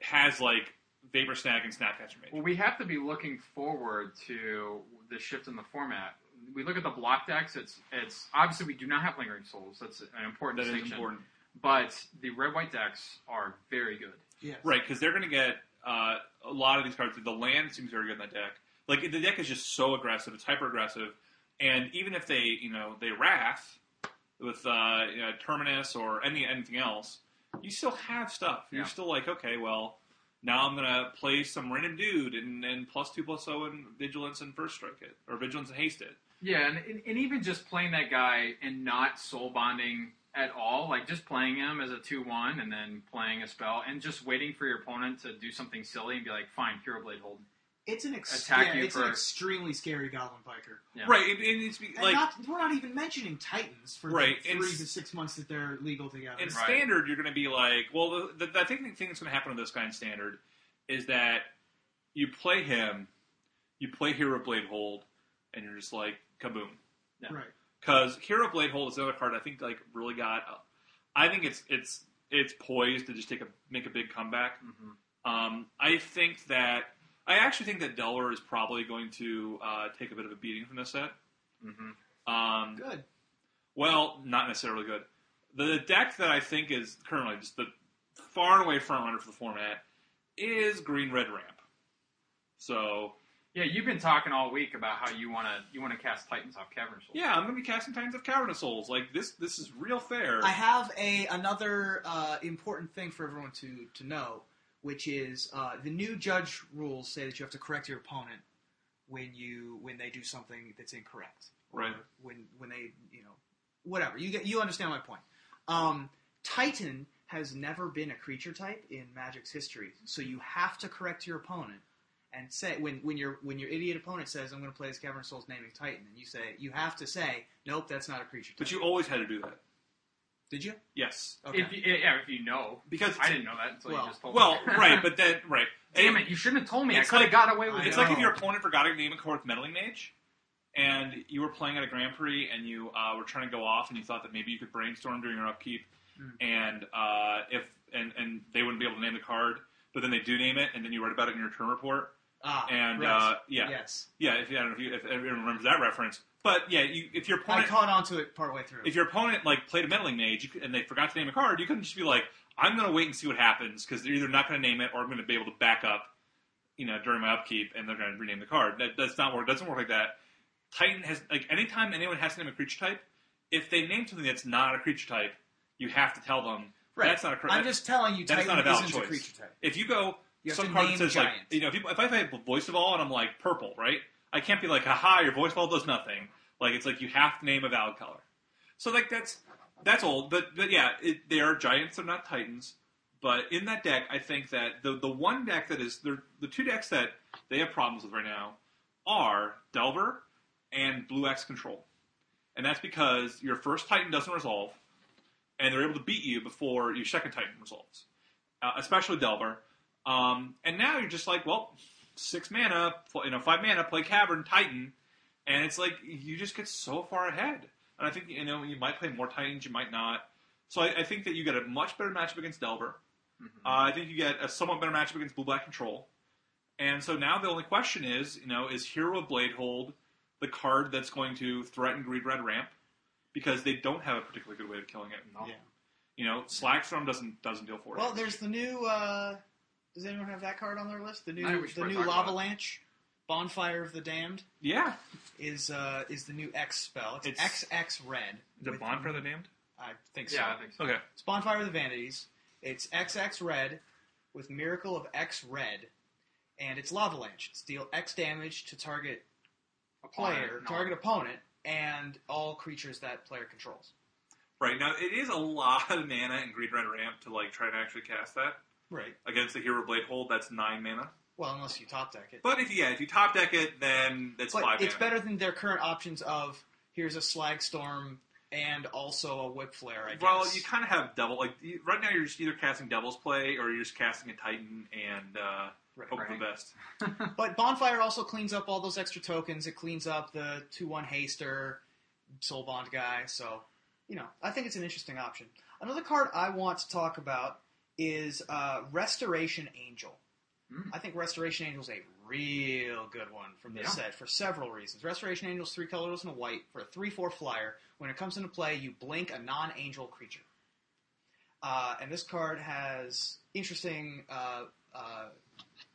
has like Vapor Snag and Snapcaster Mage. Well, we have to be looking forward to the shift in the format. We look at the block decks. It's it's obviously we do not have lingering souls. That's an important That is distinction. important, But the red white decks are very good. yes. right? Because they're going to get uh, a lot of these cards. The land seems very good in that deck. Like the deck is just so aggressive. It's hyper aggressive, and even if they, you know, they wrath with uh, you know, Terminus or any anything else, you still have stuff. You're Yeah. still like, okay, well, now I'm gonna play some random dude and, and plus two plus zero and vigilance and first strike it or vigilance and haste it. Yeah, and, and, and even just playing that guy and not soul bonding at all, like just playing him as a 2 1 and then playing a spell and just waiting for your opponent to do something silly and be like, fine, Hero Blade hold. It's an ex- Attack yeah, you it's for- an extremely scary Goblin Piker. Yeah. Right, and, and it's be- And like not, we're not even mentioning Titans for Right, the and three s- to six months that they're legal together. in Right. standard, you're going to be like, well, the, the, I think the thing that's going to happen with this guy in standard is that you play him, you play Hero Blade Hold, and you're just like kaboom. right. Because Hero Blade Hold is another card I think like really got. I think it's it's it's poised to just take a make a big comeback. hmm Um, I think that I actually think that Delver is probably going to uh, take a bit of a beating from this set. hmm Um, Good. well, not necessarily good. The deck that I think is currently just the far and away front runner for the format is Green Red Ramp. So Yeah, you've been talking all week about how you want to you want to cast Titans off Cavern Soul. yeah, I'm going to be casting Titans of Cavern of Souls. Like this, this is real fair. I have a another uh, important thing for everyone to to know, which is uh, the new judge rules say that you have to correct your opponent when you when they do something that's incorrect. Right. When when they you know whatever you get you understand my point. Um, Titan has never been a creature type in Magic's history, so you have to correct your opponent and say when when your when your idiot opponent says I'm going to play as Cavern Souls naming Titan, and you say you have to say nope, that's not a creature type. but you always had to do that. Did you? Yes, Okay. If you, yeah, if you know, because I didn't know that until Well- you just told well, me. Well, right, [LAUGHS] but then right. damn it, you shouldn't have told me. I could have like- got away with it. It's like if your opponent forgot to name a card with Meddling Mage, and you were playing at a Grand Prix, and you uh, were trying to go off, and you thought that maybe you could brainstorm during your upkeep, Mm. and uh, if and and they wouldn't be able to name the card, but then they do name it, and then you write about it in your turn report, Ah, and right. uh, yeah, Yes. yeah. If I don't know if, you, if everyone remembers that reference, but yeah, you, if your I opponent caught on to it partway through. if your opponent like played a meddling mage you and they forgot to name a card, you couldn't just be like, "I'm going to wait and see what happens" because they're either not going to name it or I'm going to be able to back up, you know, during my upkeep, and they're going to rename the card. That does not work. Doesn't work like that. Titan has like anytime anyone has to name a creature type, if they name something that's not a creature type, you have to tell them right. that's not a creature. I'm just telling you, that is Titan not a valid isn't choice. a creature type. if you go You some card says like you know if, you, if I have voice of all and I'm like purple, right? I can't be like, haha, your voice of does nothing. Like it's like you have to name a valid color. So like that's that's old, but but yeah, it, they are giants. They're not titans. But in that deck, I think that the the one deck that is the the two decks that they have problems with right now are Delver and Blue X Control, and that's because your first Titan doesn't resolve, and they're able to beat you before your second Titan resolves, uh, especially Delver. Um, and now you're just like, well, six mana, you know, five mana, play Cavern Titan, and it's like you just get so far ahead. And I think you know you might play more Titans, you might not. So I, I think that you get a much better matchup against Delver. Mhm. Uh, I think you get a somewhat better matchup against Blue Black Control. And so now the only question is, you know, is Hero of Bladehold the card that's going to threaten Greed Red Ramp? Because they don't have a particularly good way of killing it. No. Yeah. You know, Slagstorm doesn't doesn't deal for it. Well, there's the new. Uh, does anyone have that card on their list? The I new, think we should the new talk about it. Lavalanche, Bonfire of the Damned yeah, is uh, is the new X spell. It's, It's- XX red. the with- Bond for the Damned. I think so. Yeah, I think so. Okay, It's Bonfire of the Vanities. It's XX red with Miracle of X red, and it's Lavalanche. It's deal X damage to target player, Opponent, no. target opponent, and all creatures that player controls. right now it is a lot of mana and green Red Ramp to like try to actually cast that Right. against the Hero Blade Hold. That's nine mana. Well, unless you top deck it. But if yeah, if you top deck it, then that's But five it's mana. better than their current options of here's a slag storm and also a whip flare. I guess. Well, you kind of have double. Like you, right now, you're just either casting Devil's Play or you're just casting a Titan and uh, Right. hope for Right. the best. [LAUGHS] [LAUGHS] But bonfire also cleans up all those extra tokens. It cleans up the two one haster, soul bond guy. So you know, I think it's an interesting option. Another card I want to talk about is uh, Restoration Angel. Mm. I think Restoration Angel is a real good one from this Yeah. set for several reasons. Restoration Angel is three colors and a white for a three-four flyer. When it comes into play, you blink a non-angel creature. Uh, and this card has interesting uh, uh,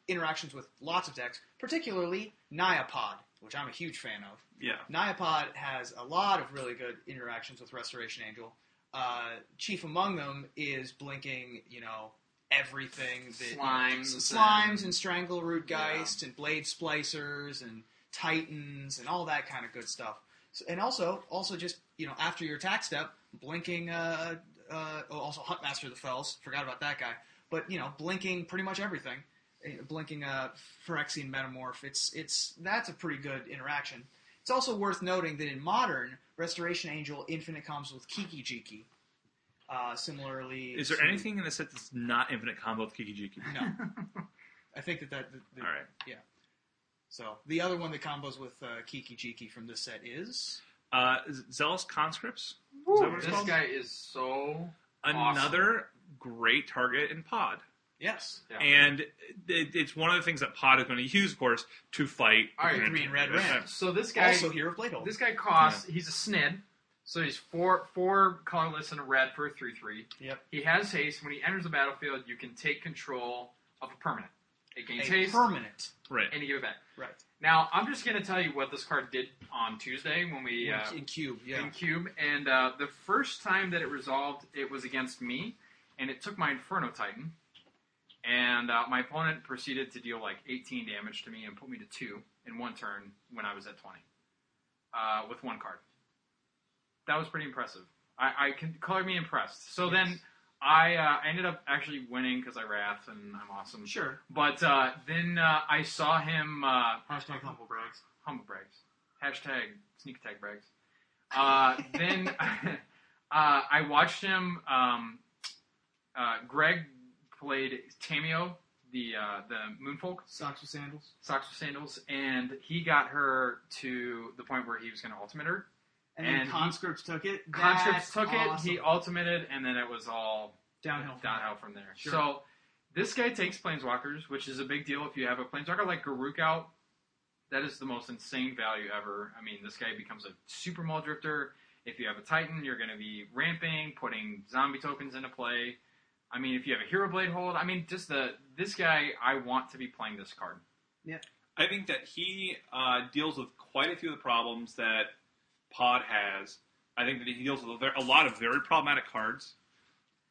interactions with lots of decks, particularly Naya Pod, which I'm a huge fan of. Yeah, Naya Pod has a lot of really good interactions with Restoration Angel. Uh, chief among them is blinking, you know, everything that Slimes slimes and- and, Strangleroot Geist and Blade Splicers and Titans and all that kind of good stuff. So- and also, also just you know, after your attack step, blinking. Uh, uh, oh, also, Huntmaster of the Fells. Forgot about that guy. But you know, blinking pretty much everything. Eh, Blinking uh, Phyrexian Metamorph. It's it's that's a pretty good interaction. It's also worth noting that in modern, Restoration Angel Infinite comes with Kiki Jiki. Uh, similarly, Is there to- anything in the set that's not infinite combo with Kiki Jiki? No. I think that that. that- that- All right. Yeah. So the other one that combos with uh, Kiki Jiki from this set is Uh, Zealous Conscripts. Woo, that what it's this called? guy is so Another great target in Pod. Yes, yeah. And it, it's one of the things that Pod is going to use, of course, to fight All right, Green Green Red Red So this guy, also Hero of Bladehold. this guy costs. He's a snid, so he's four four colorless and a red for a three three. Yep. He has haste. When he enters the battlefield, you can take control of a permanent. It gains a haste, permanent. Right. and you give it back. Right. Now, I'm just going to tell you what this card did on Tuesday when we uh, in cube, yeah. in cube, and uh, the first time that it resolved, it was against me, and it took my Inferno Titan, and uh, my opponent proceeded to deal like 18 damage to me and put me to two in one turn when I was at 20, uh, with one card. That was pretty impressive. I, I can color me impressed. So then I uh, ended up actually winning because I wrath and I'm awesome. Sure. But uh, then uh, I saw him. Uh, Hashtag humble brags. humble brags. Hashtag sneak attack brags. Uh, then [LAUGHS] uh, I watched him. Um, uh, Greg played Tamiyo, the uh, the Moonfolk, Socks with sandals. socks with sandals, and he got her to the point where he was going to ultimate her. And, And then he- conscripts took it. Conscripts That's took it. He ultimated, and then it was all downhill. from downhill from there. Sure. So this guy takes planeswalkers, which is a big deal if you have a planeswalker like Garruk out. That is the most insane value ever. I mean, this guy becomes a super Mulldrifter. If you have a Titan, you're going to be ramping, putting zombie tokens into play. I mean, if you have a Hero Blade hold, I mean, just the this guy, I want to be playing this card. Yeah, I think that he uh, deals with quite a few of the problems that Pod has. I think that he deals with a, ver- a lot of very problematic cards.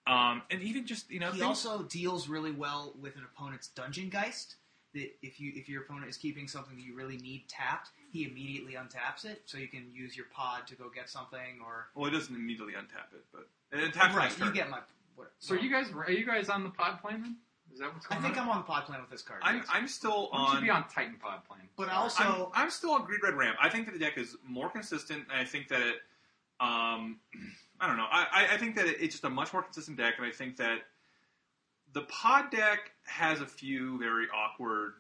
Um, and even just, you know, He things- also deals really well with an opponent's Dungeon Geist. That if you if your opponent is keeping something that you really need tapped, he immediately untaps it, so you can use your pod to go get something. Or well, he doesn't immediately untap it, but it taps right, you get my. What, So are you guys are you guys on the pod plane then? Is that what's I going think on? I'm on the pod plan with this card. I'm, yes. I'm still Why don't you on. be on Titan pod plane? but also, I'm, I'm still on Green Red Ramp. I think that the deck is more consistent, and I think that it. Um, [CLEARS THROAT] I don't know. I, I- I think that it, it's just a much more consistent deck, and I think that the pod deck has a few very awkward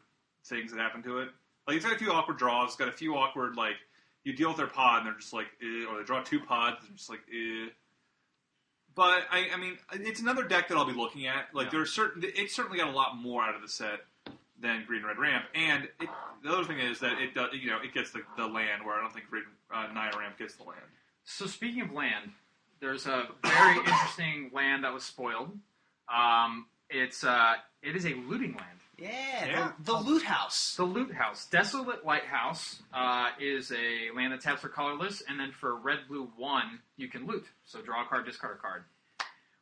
things that happen to it. Like it's got a few awkward draws. It's got a few awkward like you deal with their pod, and they're just like, eh, or they draw two pods, and just like, eh. But I, I mean, it's another deck that I'll be looking at. Like Yeah. there's certain, it's certainly got a lot more out of the set than Green Red Ramp. And it, the other thing is that it does, you know, it gets the, the land where I don't think Green uh, Naya Ramp gets the land. So speaking of land, there's a very [COUGHS] interesting land that was spoiled. Um, it's uh, it is a looting land. Yeah, Yeah. The, the loot house. The Loot House, Desolate Lighthouse, uh, is a land that taps for colorless, and then for red, blue, one, you can loot. So draw a card, discard a card.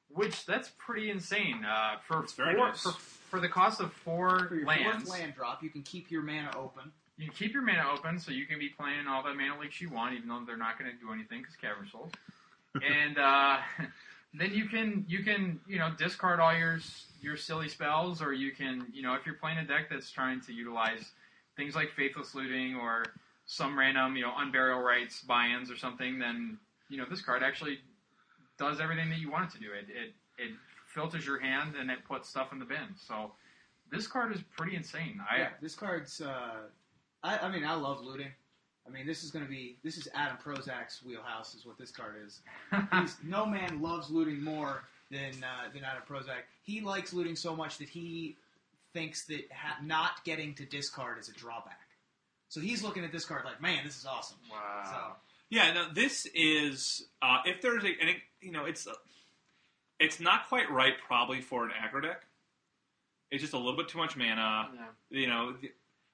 Which that's pretty insane. Uh, for four, nice. for for the cost of four For your lands, fourth land drop, you can keep your mana open. you can keep your mana open, so you can be playing all the mana leaks you want, even though they're not going to do anything because Cavern Souls. [LAUGHS] and uh, then you can you can you know discard all your your silly spells, or you can you know if you're playing a deck that's trying to utilize things like Faithless Looting or some random you know Unburial Rites buy-ins or something, then you know this card actually does everything that you want it to do. It it it filters your hand and it puts stuff in the bin. So this card is pretty insane. I yeah, this card's. Uh, I, I mean, I love looting. I mean, this is going to be. This is Adam Prosak's wheelhouse, is what this card is. [LAUGHS] He's, no man loves looting more than uh, than Adam Prosak. He likes looting so much that he thinks that ha- not getting to discard is a drawback. So he's looking at this card like, man, this is awesome. wow. Yeah, no, this is uh, if there's a, and it, you know, it's uh, it's not quite right probably for an aggro deck. It's just a little bit too much mana. Yeah. You know, th-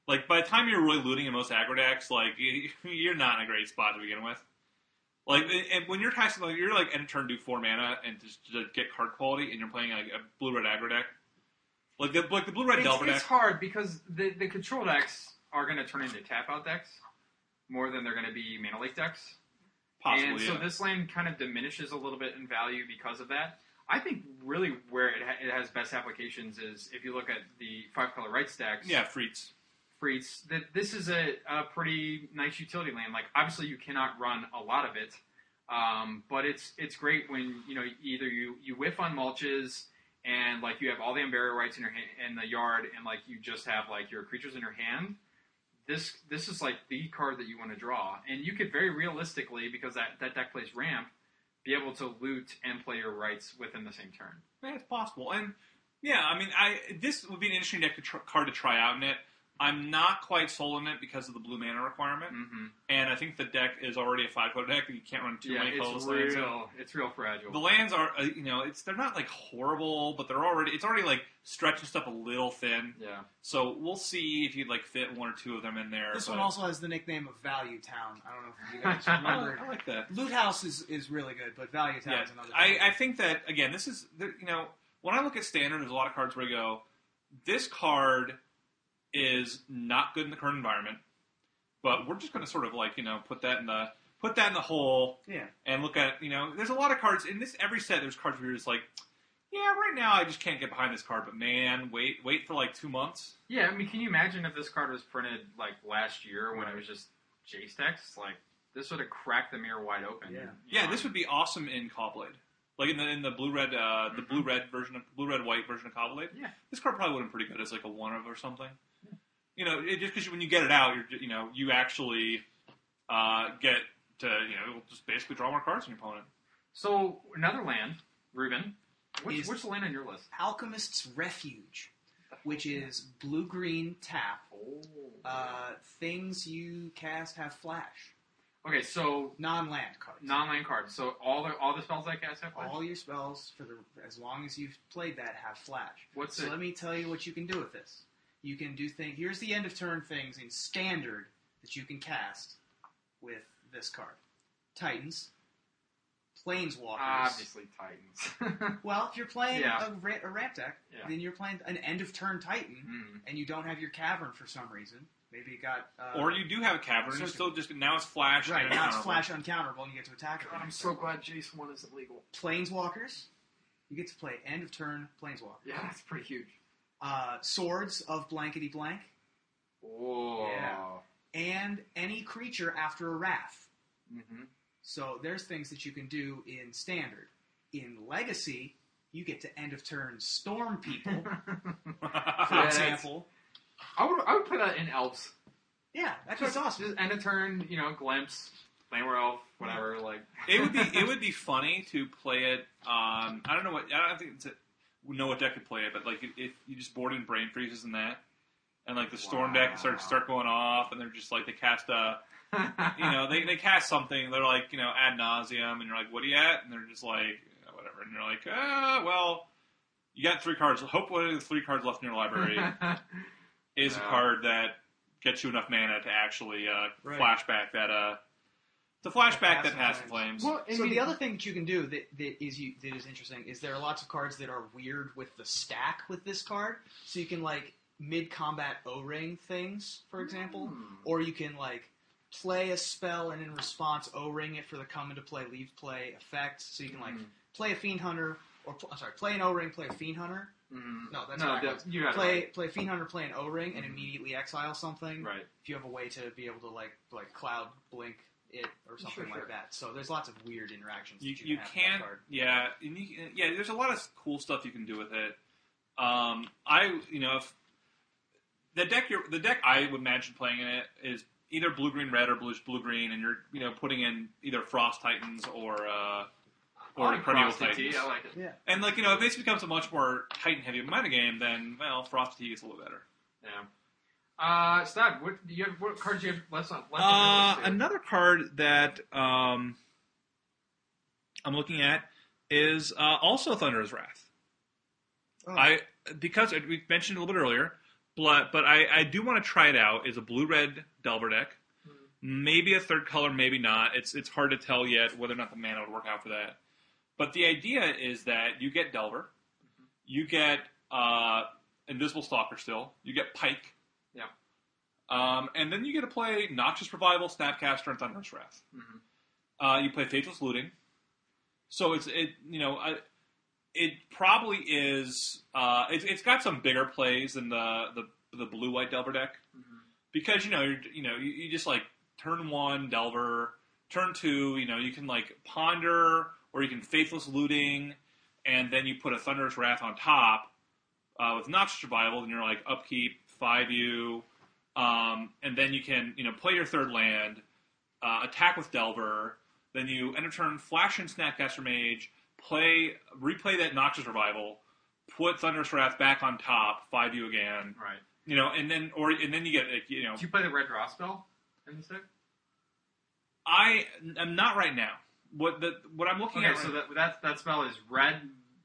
like by the time you're really looting in most aggro decks, like [LAUGHS] you're not in a great spot to begin with. Like, and- when you're casting, like you're like end turn do four mana and just to get card quality, and you're playing like a blue red aggro deck. Like the like the blue red It's, Delver it's deck. hard because the, the control decks are going to turn into tap out decks more than they're going to be mana leak decks. Possibly, and so yeah. this land kind of diminishes a little bit in value because of that. I think really where it, ha- it has best applications is if you look at the five color right stacks. yeah, Freets. Freets, that this is a, a pretty nice utility land. Like obviously you cannot run a lot of it, um, but it's it's great when you know either you you whiff on mulches and like you have all the unburial rites in your ha- in the yard and like you just have like your creatures in your hand. This this is like the card that you want to draw, and you could very realistically because that that deck plays ramp, be able to loot and play your rights within the same turn. Yeah, it's possible. And yeah, I mean, I this would be an interesting deck to tr- card to try out in it. I'm not quite sold on it because of the blue mana requirement, Mm-hmm. and I think the deck is already a five color deck, and you can't run two Yeah, many it's colorless lands. in. real. It's real fragile. The lands are, uh, you know, it's they're not like horrible, but they're already it's already like stretching stuff a little thin. yeah. So we'll see if you'd like fit one or two of them in there. This but- one also has the nickname of Value Town. I don't know if you guys remember. [LAUGHS] I like that. Loot House is, is really good, but Value Town Yeah, is another. I, I think that again, this is there- you know when I look at standard, there's a lot of cards where I go, this card is not good in the current environment, but we're just going to sort of like you know put that in the put that in the hole yeah. and look at you know there's a lot of cards in this every set. There's cards where you're just like, yeah, right now I just can't get behind this card, but man, wait wait for like two months. Yeah, I mean, can you imagine if this card was printed like last year when it was just Jace decks? Like this would have cracked the mirror wide open. Yeah. Yeah, know, this would be awesome in Caw-Blade. Like in the in the blue red uh, the Mhm. blue red version of blue red white version of Caw-Blade. Yeah. this card probably would have been pretty good as like a one of or something. You know, it, just because when you get it out, you're you know you actually uh, get to you know just basically draw more cards from your opponent. So another land, Ruben. Which, Is- which land on your list? Alchemist's Refuge, which is blue green tap. Oh. Uh, things you cast have flash. okay, so Non land cards. non-land cards. So all the all the spells I cast have flash? All your spells for the as long as you've played that have flash. What's So it? let me tell you what you can do with this. You can do things. Here's the end of turn things in standard that you can cast with this card: Titans, Planeswalkers. Obviously Titans. [LAUGHS] Well, if you're playing Yeah. a, ra- a ramp deck, Yeah. then you're playing an end of turn Titan, Mm. and you don't have your cavern for some reason. Maybe you got. Uh, or you do have a cavern, and you Search- still just now it's flash. right now it's flash uncounterable, and you get to attack it. I'm so glad Jace one isn't legal. Planeswalkers. You get to play end of turn Planeswalker. Yeah, that's pretty huge. Uh, swords of blankety blank, Oh. Yeah. and any creature after a wrath. hmm So there's things that you can do in standard. In legacy, you get to end of turn storm people, [LAUGHS] for example. I would I would put that in elves. Yeah, that's Just, awesome. Just end of turn, you know, glimpse, Flamer Elf, whatever. Like it would be it would be funny to play it. Um, I don't know what I don't think it's a, know what deck could play it, but like if, if you just board in brain freezes and that, and like the storm deck starts start going off, and they're just like they cast a [LAUGHS] you know they, they cast something. They're like you know ad nauseam, and you're like what are you at? And they're just like whatever, and you're like ah well. You got three cards. Hopefully, the three cards left in your library [LAUGHS] is a card that gets you enough mana to actually uh, Right. flashback that. Uh, the flashback that Past in Flames. flames. well, I So mean, the other thing that you can do that, that is you, that is interesting is there are lots of cards that are weird with the stack with this card. So you can like mid combat O ring things, for example, Hmm. or you can like play a spell and in response O ring it for the come into play leave play effect. So you can like Hmm. play a fiend hunter or pl- I'm sorry, play an O ring, play a fiend hunter. Mhm. No, that's no, backwards. that- you got Play it play a fiend hunter, play an O ring, and Mhm. immediately exile something. right. right. If you have a way to be able to like like cloud blink it or something Sure, like sure. that. So there's lots of weird interactions. you, that you can have with that can't card. yeah and you, yeah there's a lot of cool stuff you can do with it um i you know if the deck you're, the deck i would imagine playing in it is either blue green red or blue blue green and you're you know putting in either frost titans or uh or I like primeval titans Tea, I like it. Yeah. and like you know if this becomes a much more titan heavy meta game, then well frosty Tea is a little better Yeah. Uh, Stad, what do you have? What cards do you have left on? Left on Uh, your another card that um, I'm looking at is uh, also Thunderous Wrath. Oh. I because we mentioned it a little bit earlier, but but I, I do want to try it out. Is a blue red Delver deck, maybe a third color, maybe not. It's it's hard to tell yet whether or not the mana would work out for that. But the idea is that you get Delver, you get uh, Invisible Stalker still, you get Pike. Yeah. Um, and then you get to play Noxious Revival, Snapcaster, and Thunderous Wrath. Mhm. Uh, you play Faithless Looting. So it's it you know I, it probably is uh, it, it's got some bigger plays than the the, the blue white Delver deck because you know you're, you know you, you just like turn one Delver, turn two you know you can like ponder or you can Faithless Looting, and then you put a Thunderous Wrath on top uh, with Noxious Revival, and you're like upkeep five U, um, and then you can you know play your third land, uh, attack with Delver, then you end of turn flash in Snapcaster Mage, play replay that Noxious Revival, put Thunderous Wrath back on top, five U again, Right. you know, and then or and then you get like, you know Do you play the red draw spell in this deck? I am not right now. What the what I'm looking Okay, at so right- that, that that spell is red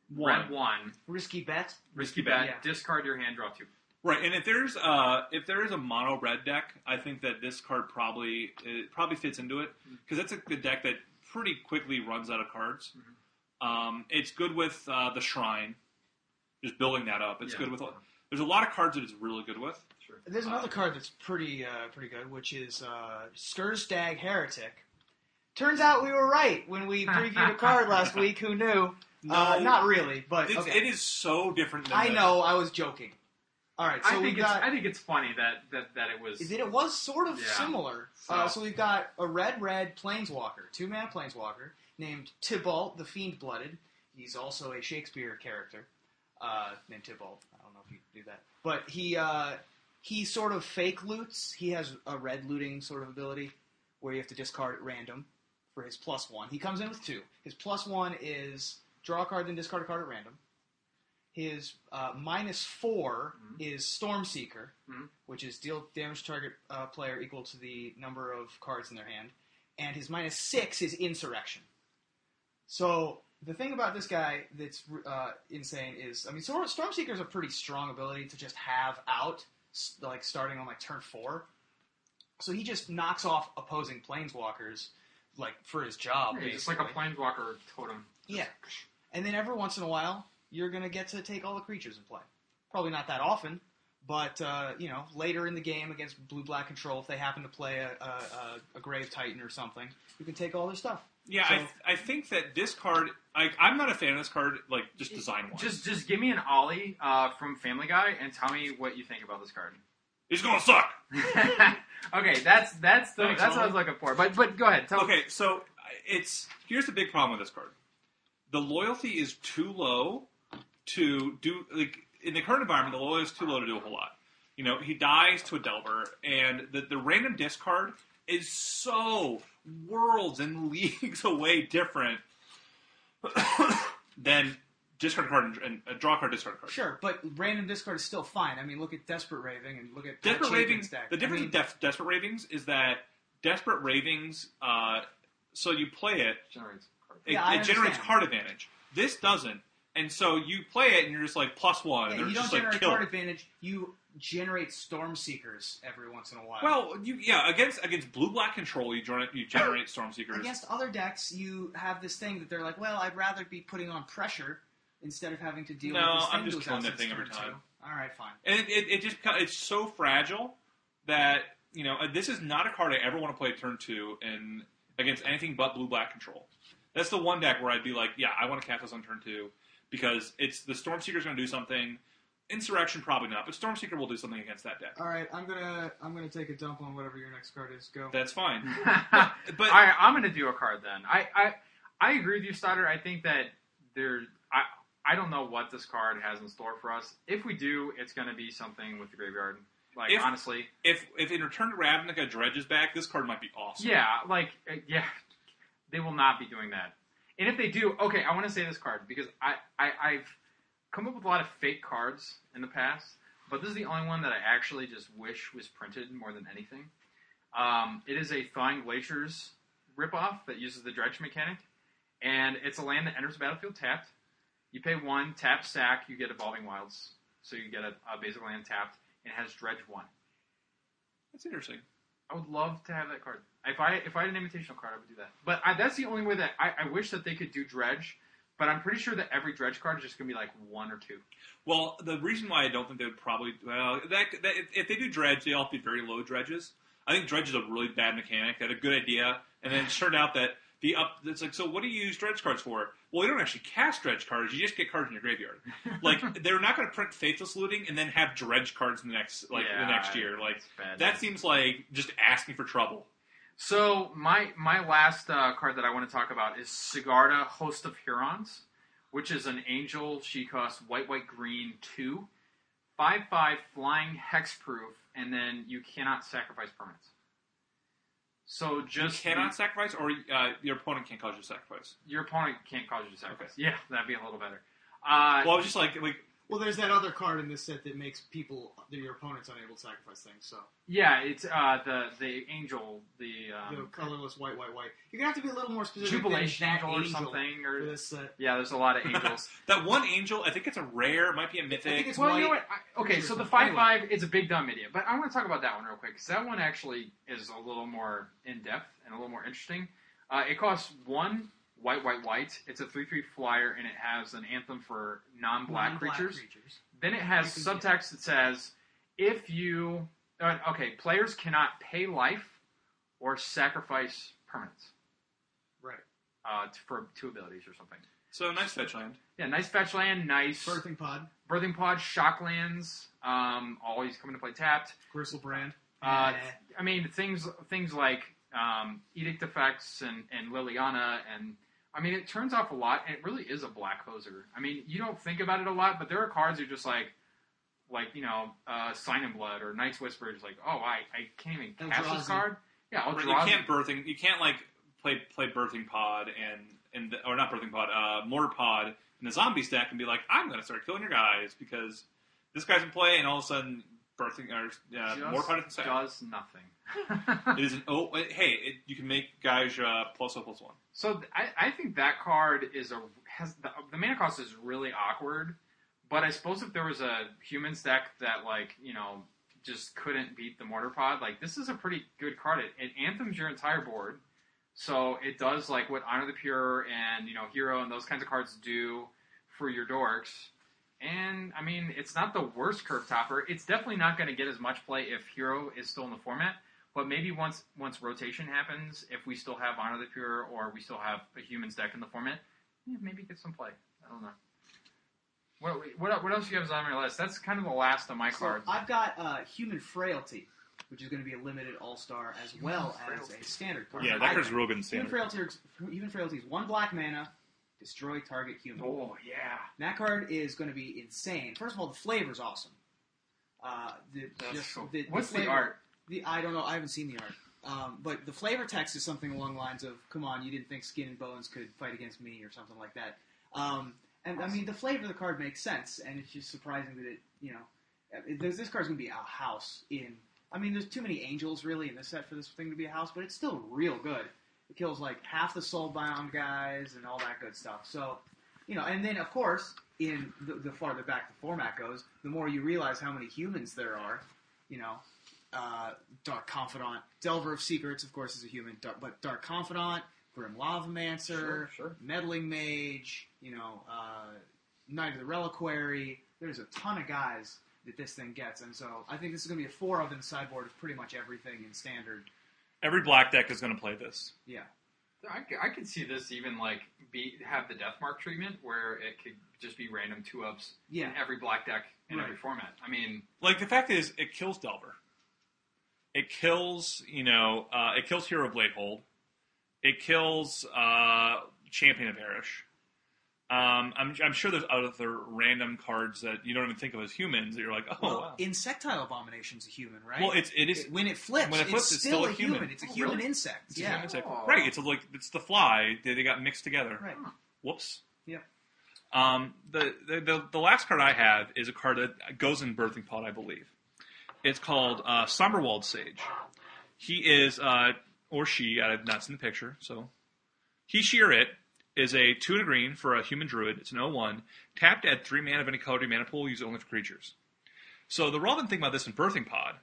one. red one. Risky bet. Risky bet. bet. Yeah. Discard your hand, draw two. Right, and if there's uh if there is a mono red deck, I think that this card probably it probably fits into it because it's a good deck that pretty quickly runs out of cards. Um, it's good with uh, the shrine, just building that up. It's Yeah. good with. There's a lot of cards that it's really good with. Sure. There's Uh, another card that's pretty uh, pretty good, which is uh, Skurstag Heretic. Turns out we were right when we [LAUGHS] previewed a card last week. Who knew? [LAUGHS] Uh, not really, but It's, okay. It is so different. than I the- know. I was joking. All right, so I think it's got. I think it's funny that that, that it was. It, it was sort of Yeah. similar. So- Uh, so we've got a red red planeswalker, two man planeswalker named Tibalt the Fiend Blooded. He's also a Shakespeare character uh, named Tybalt. I don't know if you do that, but he uh, he sort of fake loots. He has a red looting sort of ability where you have to discard at random for his plus one. He comes in with two. His plus one is draw a card, then discard a card at random. His uh, minus 4 Mhm. is Stormseeker, Mhm. which is deal damage to target uh, player equal to the number of cards in their hand, and his minus six is Insurrection. So the thing about this guy that's uh, insane is, I mean, Storm- Stormseeker is a pretty strong ability to just have out, like starting on like turn four. So he just knocks off opposing planeswalkers, like for his job. Yeah, it's like a planeswalker totem. Yeah. And then every once in a while, you're going to get to take all the creatures in play. Probably not that often, but, uh, you know, later in the game against blue black control, if they happen to play a, a, a, a Grave Titan or something, you can take all their stuff. Yeah, So- I, I think that this card. I, I'm not a fan of this card. Like just design wise. Just just give me an Ollie uh, from Family Guy and tell me what you think about this card. it's gonna suck. [LAUGHS] okay, that's that's the Thanks, that's what I Ollie. was looking for. But but go ahead. Tell Okay, so it's here's the big problem with this card. The loyalty is too low to do like in the current environment. The loyalty is too low to do a whole lot. You know, he dies to a Delver, and the the random discard is so worlds and [LAUGHS] leagues away different [COUGHS] than discard card and, and a draw card discard card. Sure, but random discard is still fine. I mean, look at Desperate Raving and look at Desperate Chapin's Ravings. deck. The difference I mean, with Def, Desperate Ravings is that Desperate Ravings. Uh, so you play it, generates card. it, Yeah, it generates card advantage. This doesn't, and so you play it, and you're just like plus one. yeah, you don't just like generate kill. card advantage. You generate Storm Seekers every once in a while. Well, you yeah against against blue black control, you generate you generate storm seekers. Against other decks, you have this thing that they're like, well, I'd rather be putting on pressure instead of having to deal No, with this thing I'm just killing that thing every time. two. All right, fine. and it, it, it just it's so fragile that you know uh, this is not a card I ever want to play turn two in against anything but blue black control. That's the one deck where I'd be like, yeah, I want to cast this on turn two because it's the storm seeker's going to do something. Insurrection probably not, but storm seeker will do something against that deck. All right, I'm gonna I'm gonna take a dump on whatever your next card is. Go. That's fine. All [LAUGHS] But right, I'm going to do a card then. I, I I agree with you, Stoddard. I think that there. I I don't know what this card has in store for us. If we do, it's going to be something with the graveyard. Like If- honestly, if if in Return to Ravnica dredges back, this card might be awesome. yeah, like uh, yeah, they will not be doing that. And if they do, okay, I want to say this card because I, I I've come up with a lot of fake cards in the past, but this is the only one that I actually just wish was printed more than anything. Um, it is a Thawing Glaciers ripoff that uses the dredge mechanic, and it's a land that enters the battlefield tapped. You pay one, tap, sack, you get Evolving Wilds, so you get a, a basic land tapped, and it has dredge one. That's interesting. I would love to have that card. If I if I had an invitational card, I would do that. But I, that's the only way that I, I wish that they could do dredge. But I'm pretty sure that every dredge card is just gonna be like one or two. Well, the reason why I don't think they would probably well that, that if they do dredge, they all have to be very low dredges. I think dredge is a really bad mechanic. They had a good idea, and then it turned out that the up. It's like, so what do you use dredge cards for? Well, you don't actually cast dredge cards. You just get cards in your graveyard. [LAUGHS] like they're not going to print faithless looting and then have dredge cards in the next like the next year. Like that seems like just asking for trouble. So my my last uh, card that I want to talk about is Sigarda, Host of Herons, which is an angel. She costs white, white, green two, five, five, flying, hexproof, and then you cannot sacrifice permanents. So You just cannot sacrifice, or uh, your opponent can't cause you to sacrifice. your opponent can't cause you to sacrifice. Yeah, that'd be a little better. Uh, Well, I was just like, like Well, there's that other card in this set that makes people, your opponents, unable to sacrifice things. So yeah, it's uh, the the angel, the, the um, colorless white, white, white. You're gonna have to be a little more specific. jubilation than that angel or angel something, for or this set. yeah, there's a lot of [LAUGHS] angels. that one angel. I think it's a rare. It might be a mythic. I think it's Well, you know what? I, okay, so the Anyway. five five is a big dumb idiot, but I want to talk about that one real quick because that one actually is a little more in depth and a little more interesting. Uh, it costs one white, white, white. It's a three three flyer and it has an anthem for non-black, Non-black creatures. Then it has subtext that says if you uh, okay, players cannot pay life or sacrifice permanents Right. uh, t- for two abilities or something. so nice fetch land. Yeah, nice fetch land, nice Birthing pod, birthing pod, shocklands, um, always coming to play tapped. Griselbrand. Uh. I mean, things things like um, Edict Effects and, and Liliana, and I mean, it turns off a lot, and it really is a black hoser. I mean, you don't think about it a lot, but there are cards you're just like, like you know, uh, Sign in Blood or Night's Whisper. It's like, oh, I, I can't even cast this card. Yeah, Right, Eldrazi. you can't birthing. You can't like play play birthing pod and and the, or not birthing pod, uh, mortar pod in the zombie stack and be like, I'm going to start killing your guys because this guy's in play, and all of a sudden birthing or uh, mortar pod is does nothing. [LAUGHS] It is an oh hey, it, you can make guys uh, plus one plus one. So th- I, I think that card is a has the, the mana cost is really awkward. But I suppose if there was a human deck that like you know just couldn't beat the mortar pod, like this is a pretty good card. It, it anthems your entire board, so it does like what Honor the Pure and you know Hero and those kinds of cards do for your dorks. And I mean, it's not the worst curve topper. It's definitely not going to get as much play if Hero is still in the format. But maybe once once rotation happens, if we still have Honor the Pure or we still have a humans deck in the format, yeah, maybe get some play. I don't know. What what, what else do you have on your list? That's kind of the last of my So cards. I've got uh, Human Frailty, which is going to be a limited All Star as well as a standard card. Yeah, I- that card's real good in Human. Frailty, Human Frailty is one black mana, destroy target human. oh yeah, That card is going to be insane. First of all, the flavor's awesome. Uh, the, That's just cool. the, What's the flavor- art? The I don't know. I haven't seen the art. Um, but the flavor text is something along the lines of, "Come on, you didn't think Skin and Bones could fight against me," or something like that. Um, and I mean, the flavor of the card makes sense, and it's just surprising that it, you know, it, there's, this card's going to be a house in. I mean, there's too many angels really in this set for this thing to be a house, but it's still real good. It kills like half the soulbound guys and all that good stuff. So, you know, and then of course, in the, the farther back the format goes, the more you realize how many humans there are. You know, uh, Dark Confidant, Delver of Secrets, of course, is a human, dark, but Dark Confidant, Grim Lavamancer, Sure, sure. Meddling Mage, you know, uh, Knight of the Reliquary. There's a ton of guys that this thing gets, and so I think this is going to be a four of in the sideboard of pretty much everything in standard. Every black deck is going to play this. Yeah, I, c- I could see this even like be have the death mark treatment where it could just be random two ups yeah. in every black deck in Right. every format. I mean, Like the fact is, it kills Delver. It kills, you know, uh, it kills Hero Blade Hold. It kills uh, Champion of Parish. Um, I'm, I'm sure there's other random cards that you don't even think of as humans that you're like, oh, Well, wow. Insectile Abomination's a human, right? Well, it's it is It- when it flips, when it flips, it's, it's still, still a a human. human. It's a Oh, human really? insect. It's a yeah, human insect. Oh. right. It's a, like it's the fly. They, they got mixed together. right. Whoops. Yep. Um, the, the, the the last card I have is a card that goes in Birthing Pod, I believe. It's called uh, Somberwald Sage. He is, uh, or she, I've not seen the picture, so. He, she, or it is a 2 and a green for a human druid. It's an 0-1. Tapped at 3 mana of any color to mana pool, use it only for creatures. So the relevant thing about this in Birthing Pod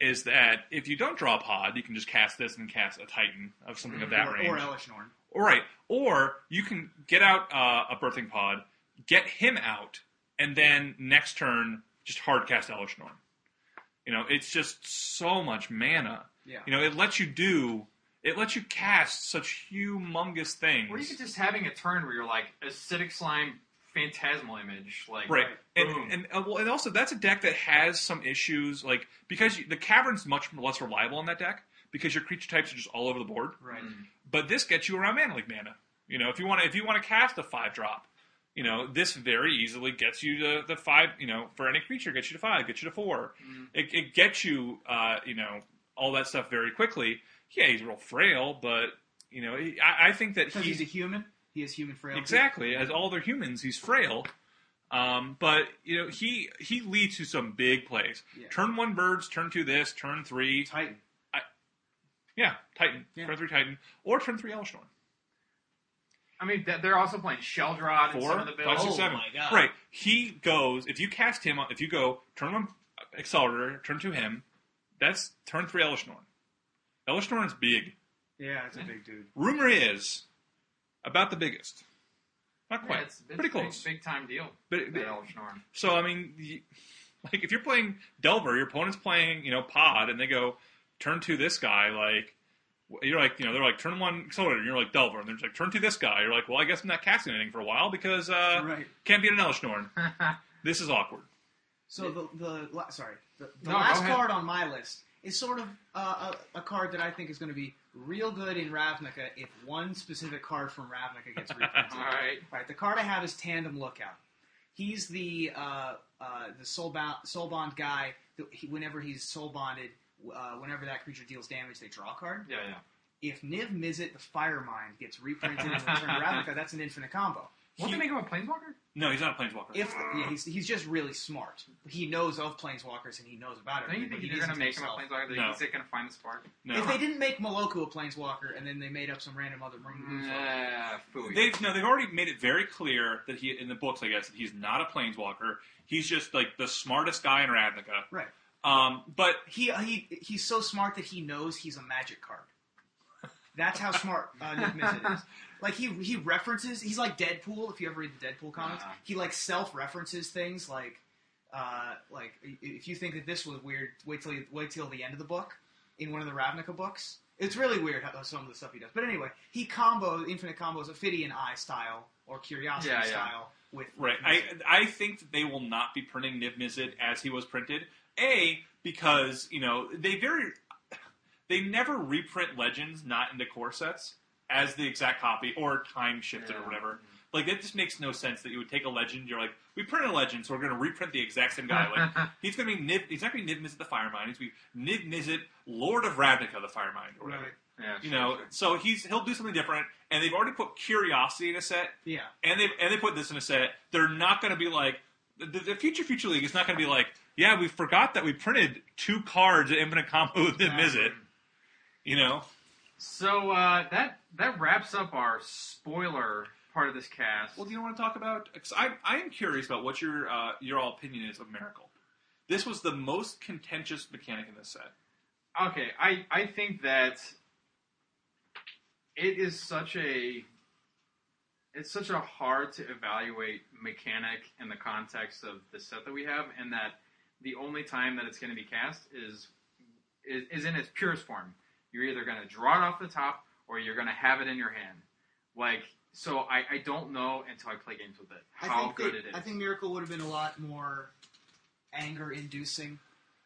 is that if you don't draw a pod, you can just cast this and cast a Titan of something of that or, range. or Elesh Norn. All right. Or you can get out uh, a birthing pod, get him out, and then next turn just hard cast Elesh Norn. You know, it's just so much mana. Yeah. You know, it lets you do It lets you cast such humongous things. Or even just having a turn where you're like acidic slime, phantasmal image, like Right, boom. and and uh, well, and also that's a deck that has some issues, like because you, the cavern's much less reliable on that deck because your creature types are just all over the board. Right. Mm. But this gets you around Mana Leak mana. You know, if you want to if you want to cast a five drop, you know this very easily gets you the the five. You know, for any creature, gets you to five, gets you to four. Mm. It, it gets you, uh, you know, all that stuff very quickly. Yeah, he's real frail, but you know, he, I, I think that Because he's a human. He is human frail. Exactly, as all their humans, he's frail. Um, but you know, he he leads to some big plays. Yeah. Turn one birds, turn two this, turn three, Titan. yeah, Titan, Yeah. turn three Titan, or turn three Elesh Norn. I mean, they're also playing Sheoldred in some of the five, builds. six, Oh seven. my God. Right, he goes. If you cast him, if you go turn one Accelerator, turn to him, that's turn three Elesh Norn. Elesh Norn's big. Yeah, it's a big dude. Rumor is about the biggest. Not Yeah, quite. it's, it's Pretty big- close. Big, time deal. But, That Elesh Norn. So I mean, y like if you're playing Delver, your opponent's playing you know Pod, and they go turn to this guy. Like you're like you know they're like turn one Accelerator, and you're like Delver, and they're just like turn to this guy. You're like, well, I guess I'm not casting anything for a while because uh, Right. can't beat an Elesh Norn. [LAUGHS] This is awkward. So the the sorry the, the No, last card on my list is sort of uh, a, a card that I think is going to be real good in Ravnica if one specific card from Ravnica gets reprinted. [LAUGHS] All right. Right, the card I have is Tandem Lookout. He's the uh, uh, the soul bound soul bond guy. That he, whenever he's soul bonded, uh, whenever that creature deals damage, they draw a card. Yeah, yeah. If Niv Mizzet, the Fire Mind, gets reprinted in Return to Ravnica, that's an infinite combo. Won't He- they make him a planeswalker? No, he's not a planeswalker. If yeah, he's, he's just really smart. He knows of planeswalkers and he knows about it. Don't you think they're going to make him a planeswalker? No. Is it going to find the spark? no, If they didn't make Maloku a planeswalker and then they made up some random other room Nah, fooey. They've no, they've already made it very clear that he in the books, I guess, that he's not a planeswalker. He's just like the smartest guy in Ravnica. right? Um, but He he he's so smart that he knows he's a magic card. That's how smart uh, Niv Mizzet is. [LAUGHS] Like he he references. He's like Deadpool. If you ever read the Deadpool comics, Uh-huh. he like self references things. Like uh, like if you think that this was weird, wait till you, wait till the end of the book in one of the Ravnica books. It's really weird how some of the stuff he does. But anyway, he combos infinite combos Ophidian Eye style or Curiosity Yeah, yeah. style with Right. I I think that they will not be printing Niv Mizzet as he was printed. A because you know they very they never reprint Legends not into core sets as the exact copy or time shifted or Yeah. whatever. Like it just makes no sense that you would take a Legend. You're like, we printed a Legend, so we're going to reprint the exact same guy. Like [LAUGHS] he's going to be Niv. He's not going to be Niv Mizzet the Firemind. He's going to be Niv Mizzet, Lord of Ravnica the Firemind or whatever. Right. yeah, You sure, know, sure. so he's he'll do something different, and they've already put Curiosity in a set, yeah. and they and they put this in a set. They're not going to be like the, the future future league is not going to be like, yeah, we forgot that we printed two cards at infinite combo with the Mizzet. You know, So uh, that that wraps up our spoiler part of this cast. well, do you want to talk about? Cause I I am curious about what your uh, your all opinion is of Miracle. This was the most contentious mechanic in this set. Okay, I, I think that it is such a it's such a hard to evaluate mechanic in the context of the set that we have, and that the only time that it's going to be cast is, is is in its purest form. You're either going to draw it off the top or you're going to have it in your hand. Like so, I, I don't know until I play games with it I how think good that- it is. I think Miracle would have been a lot more anger inducing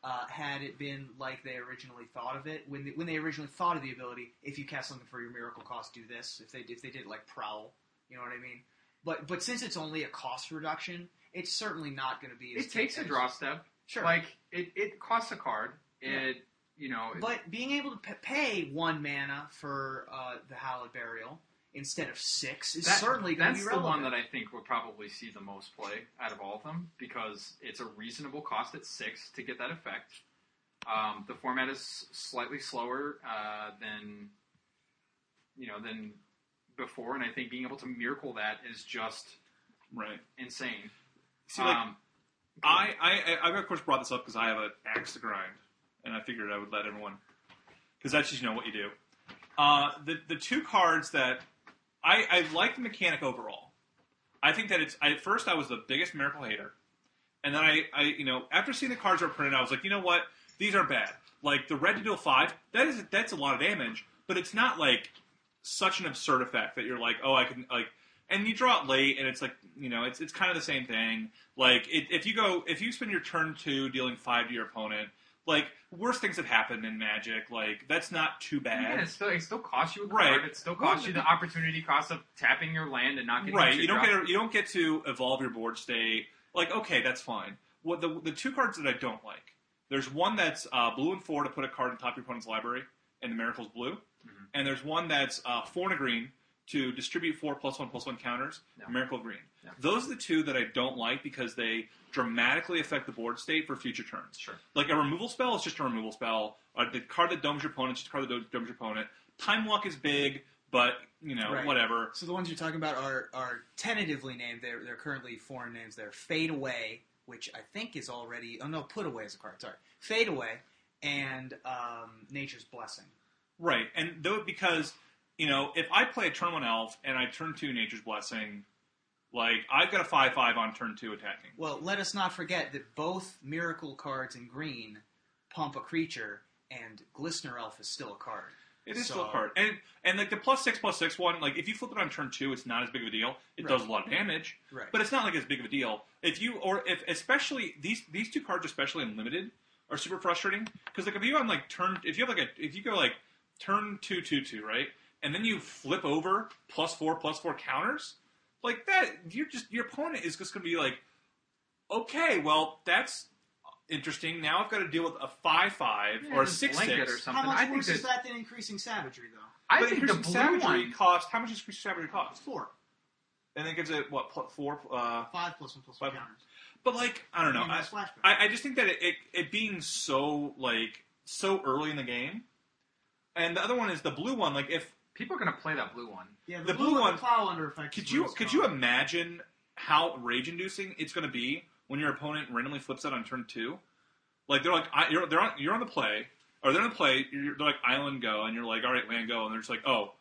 uh, had it been like they originally thought of it. When they, when they originally thought of the ability, if you cast something for your Miracle cost, do this. If they if they did like Prowl, you know what I mean. But but since it's only a cost reduction, it's certainly not going to be. As it takes a draw step. Sure. Like it, it costs a card. It you know. But being able to pay one mana for uh, the Hallowed Burial instead of six is That- certainly going to that's be the one that I think will probably see the most play out of all of them because it's a reasonable cost at six to get that effect. Um, the format is slightly slower uh, than you know than before, and I think being able to miracle that is just Right. insane. See, like um, I, I, I, of course brought this up because I have an axe to grind, and I figured I would let everyone, because that's just you know what you do. Uh, the the two cards that I, I like the mechanic overall. I think that it's I, at first I was the biggest miracle hater, and then I, I you know after seeing the cards were printed, I was like, you know what, these are bad. Like the red to deal five, that is that's a lot of damage, but but it's not like such an absurd effect that you're like, oh, I can like, and you draw it late, and it's like, you know, it's it's kind of the same thing. Like, it, if you go, if you spend your turn two dealing five to your opponent, like worse things have happened in Magic. Like that's not too bad. Yeah, it still, it still costs you a Right. card. It still costs Well, you the opportunity cost of tapping your land and not getting right you don't drop. get you don't get to evolve your board state like okay that's fine what the the two cards that i don't like there's one that's uh, blue and four to put a card on top of your opponent's library and the miracle's blue Mhm. and there's one that's uh, four and a green to distribute four plus one plus one counters Yeah. miracle green Yeah. those are the two that i don't like because they dramatically affect the board state for future turns Sure. like a removal spell is just a removal spell uh, the card that domes your opponent is just a card that domes your opponent time walk is big but you know Right. whatever So the ones you're talking about are are tentatively named. They're they're currently foreign names. They're Fade Away, which I think is already. Oh no, Put Away is a card. Sorry, Fade Away and um, Nature's Blessing. Right, and though because you know, if I play a turn one elf and I turn two Nature's Blessing, like I've got a five five on turn two attacking. Well, let us not forget that both Miracle cards in green pump a creature, and Glistener Elf is still a card. It is So- still a card, and and like the plus six plus six one, like if you flip it on turn two, it's not as big of a deal. It Right. does a lot of damage, Right. but it's not like as big of a deal. If you or if especially these these two cards, especially in limited, are super frustrating because like if you on like turn if you have like a if you go like turn two two two right, and then you flip over plus four plus four counters like that, you're just your opponent is just going to be like, okay, well that's interesting. Now I've got to deal with a five five Yeah, or a just six blanket six. or something. How much I think worse that, is that than increasing savagery, though? I but think the blue savagery one. cost. How much does increasing savagery cost? Four, And then gives it what four? Uh, five plus one plus one Five. counters. but like I don't know. I. I, I just think that it, it it being so like so early in the game, and the other one is the blue one. Like if People are going to play that blue one. yeah, the, the blue, blue one- the plow under effect. could you could strong. you imagine how rage inducing it's going to be when your opponent randomly flips out on turn two? Like they're like I, you're they're on, you're on the play or they're on the play. You're, they're like island go, and you're like all right land go, and they're just like oh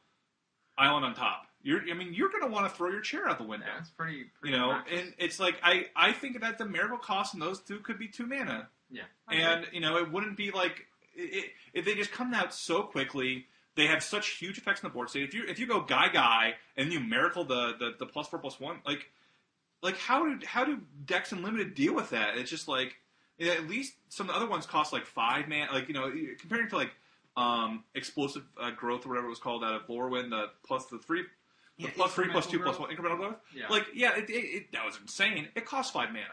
island on top. You're I mean you're going to want to throw your chair out the window. Yeah, it's pretty. you know, obnoxious. and it's like I I think that the miracle cost in those two could be two mana. yeah, and you know it wouldn't be like it, it, if they just come out so quickly. They have such huge effects on the board state. If you if you go guy guy and you miracle the, the, the plus four plus one, like like how do how do decks and limited deal with that? It's just like at least some of the other ones cost like five man. Like you know comparing to like um, explosive uh, growth or whatever it was called out of Lorwyn, the plus the three. The Yeah, plus three two growth. one incremental growth. yeah. Like yeah, it, it, it, that was insane. It cost five mana,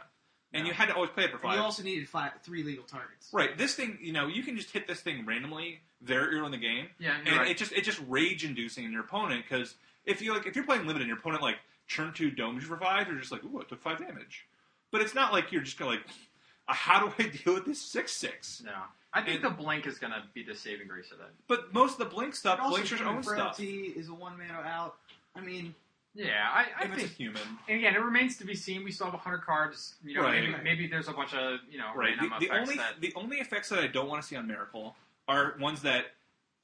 and you had to always play it for And five. you also needed five, three legal targets. Right. This thing, you know, you can just hit this thing randomly very early in the game, yeah, and right. it just it just rage inducing in your opponent because if you like if you're playing limited, and your opponent like turn two domes you for five, you're just like, ooh, it took five damage. But it's not like you're just gonna like, [LAUGHS] uh, how do I [LAUGHS] deal with this six six? no, I think and- the blink is going to be the saving grace of that. But most of the blink stuff, But blinks your own stuff. is a one mana out. I mean, Yeah, I, I If it's think a human, And again, it remains to be seen. We still have 100 cards. You know, Right. maybe, maybe there's a bunch of you know right? random The, the only that the only effects that I don't want to see on Miracle are ones that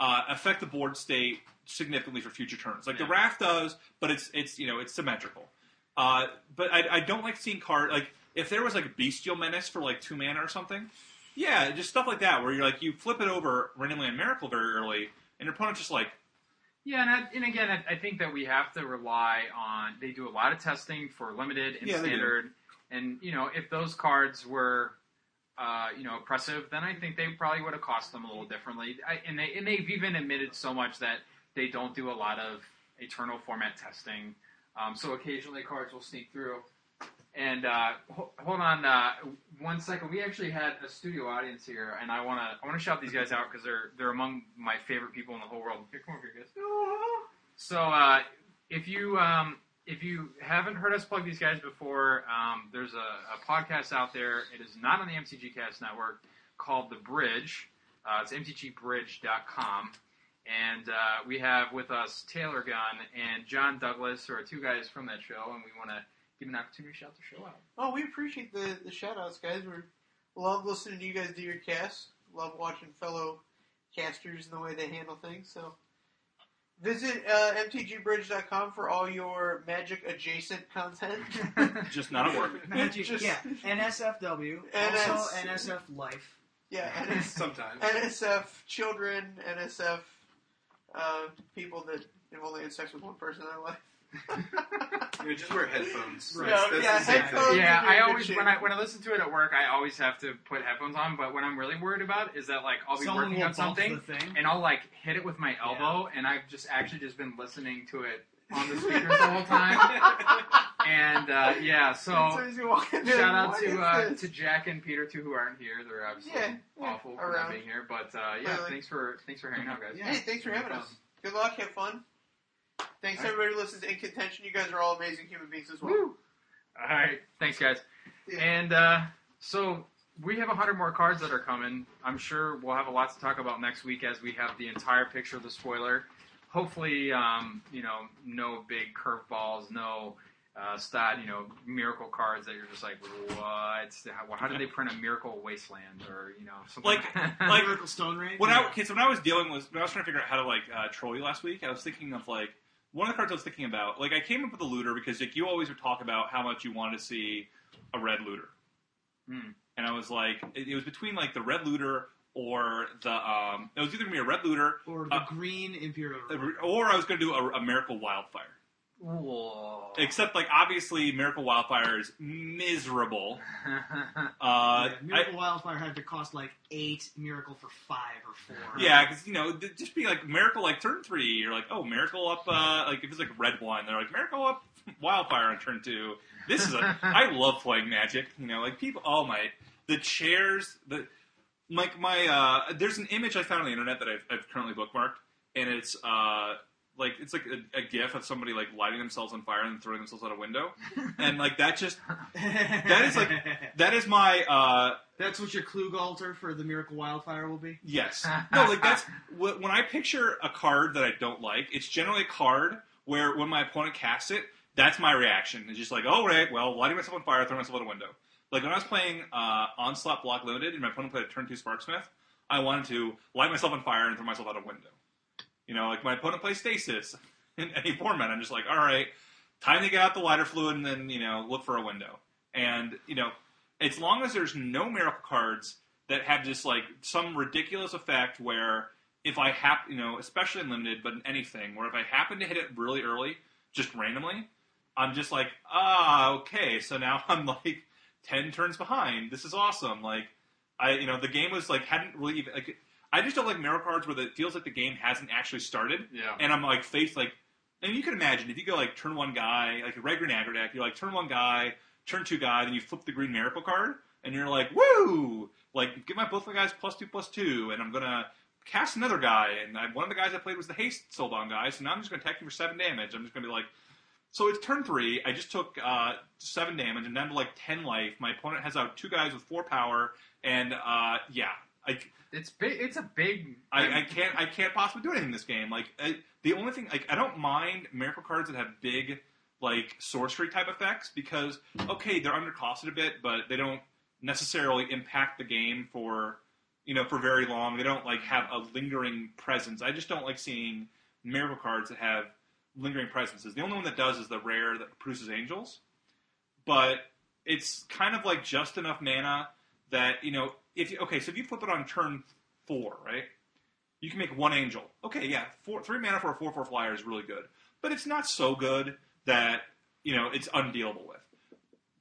uh, affect the board state significantly for future turns. Like the Yeah. Wrath does, but it's it's you know it's symmetrical. Uh, but I, I don't like seeing card like if there was like a Bestial Menace for like two mana or something. Yeah, just stuff like that where you're like you flip it over randomly on Miracle very early, and your opponent's just like yeah. And, I, and again, I, I think that we have to rely on. They do a lot of testing for limited and Yeah, standard, and you know if those cards were. Uh, you know, oppressive. Then I think they probably would have cost them a little differently. I, and they and they've even admitted so much that they don't do a lot of eternal format testing. Um, so occasionally cards will sneak through. And uh, ho- hold on uh, one second. We actually had a studio audience here, and I want to I want to shout these guys out because they're they're among my favorite people in the whole world. Here, come over here, guys. [LAUGHS] So uh, if you um, if you haven't heard us plug these guys before, um, there's a, a podcast out there. It is not on the MTG Cast Network called The Bridge. Uh, it's mtgbridge.com. And uh, we have with us Taylor Gunn and John Douglas, who are two guys from that show, and we want to give an opportunity to shout the show out. Oh, we appreciate the the shout outs, guys. We love listening to you guys do your casts. Love watching fellow casters and the way they handle things. So visit uh, mtgbridge.com for all your magic adjacent content. [LAUGHS] just not at work. Magic, Just- yeah, NSFW, NS also NSF Life. yeah, NS, [LAUGHS] Sometimes. NSF children, NSF uh, people that have only had sex with one person in their life. You know, just wear headphones. Right. That's, that's Yeah, the same headphones. Yeah, would be I a good always when I when I listen to it at work, I always have to put headphones on. But what I'm really worried about is that like I'll be Someone working will on something the thing. and I'll like hit it with my elbow, and I've just actually just been listening to it on the speakers the whole time. [LAUGHS] And uh, yeah, As so soon as in shout out what to uh, this? to Jack and Peter too, who aren't here. They're absolutely Yeah, yeah, awful for not around. being here. But uh, yeah, Clearly. thanks for thanks for hanging out, guys. Yeah. Hey, thanks for having us. Good luck. Have fun. Thanks All right. everybody who listens to In Contention. You guys are all amazing human beings as well. Woo! All right, thanks, guys. Yeah. And uh, so we have a hundred more cards that are coming. I'm sure we'll have a lot to talk about next week as we have the entire picture of the spoiler. Hopefully, um, you know, no big curveballs, no uh, stat, you know, miracle cards that you're just like, what? How, how did they print a miracle wasteland or you know something Like- like- [LAUGHS] Miracle Stone Rain. When I okay, so when I was dealing with when I was trying to figure out how to like uh, troll you last week, I was thinking of like one of the cards I was thinking about. Like I came up with a looter because like you always would talk about how much you wanted to see a red looter, Hmm. and I was like, it, it was between like the red looter or the um, it was either gonna be a red looter or the uh, green Imperial. or I was gonna do a, a miracle wildfire. Whoa. Except like obviously miracle wildfire is miserable. [LAUGHS] Uh, Yeah, I- Miracle Wildfire had to cost like eight. Miracle for five or four. Yeah, because you know, th- just be like miracle like turn three. You're like, oh, miracle up. Uh, like if it's like red one, they're like miracle up wildfire on turn two. This is a. [LAUGHS] I love playing Magic. You know, like people. Oh my, the chairs. The like my. Uh, there's an image I found on the internet that I've, I've currently bookmarked, and it's uh like it's like a, a gif of somebody like lighting themselves on fire and throwing themselves out a window, [LAUGHS] and like that just that is like- that is my. uh That's what your Klug altar for the Miracle Wildfire will be. Yes. [LAUGHS] No, like that's when I picture a card that I don't like. It's generally a card where when my opponent casts it, that's my reaction. It's just like, oh right, well, lighting myself on fire, throwing myself out a window. Like when I was playing uh, Onslaught Block Limited, and my opponent played a turn two Sparksmith, I wanted to light myself on fire and throw myself out a window. You know, like my opponent plays Stasis [LAUGHS] in any format. I'm just like, all right, time to get out the lighter fluid and then you know look for a window. And you know, as long as there's no miracle cards that have just like some ridiculous effect where if I hap you know, especially in limited, but in anything, where if I happen to hit it really early, just randomly, I'm just like, ah, okay, so now [LAUGHS] I'm like ten turns behind. This is awesome. Like I you know, the game was like hadn't really even like I just don't like miracle cards where it feels like the game hasn't actually started yeah. and I'm like faced like, and you can imagine if you go like turn one guy, like a red green aggro deck, you're like turn one guy, turn two guy, then you flip the green miracle card, and you're like, woo! Like give my both my guys plus two plus two, and I'm gonna cast another guy, and I, one of the guys I played was the haste Soldon guy, so now I'm just gonna attack you for seven damage. I'm just gonna be like. So it's turn three. I just took uh, seven damage and down to like ten life. My opponent has out two guys with four power, and uh, yeah, I, It's big. It's a big. I, I can't I can't possibly do anything in this game. Like I, the only thing like I don't mind miracle cards that have big like sorcery type effects because okay they're undercosted a bit, but they don't necessarily impact the game for you know for very long. They don't like have a lingering presence. I just don't like seeing miracle cards that have lingering presences. The only one that does is the rare that produces angels, but it's kind of like just enough mana that you know if you, okay so if you flip it on turn four right you can make one angel. Okay yeah four, three mana for a four four flyer is really good. But it's not so good that you know it's undealable with.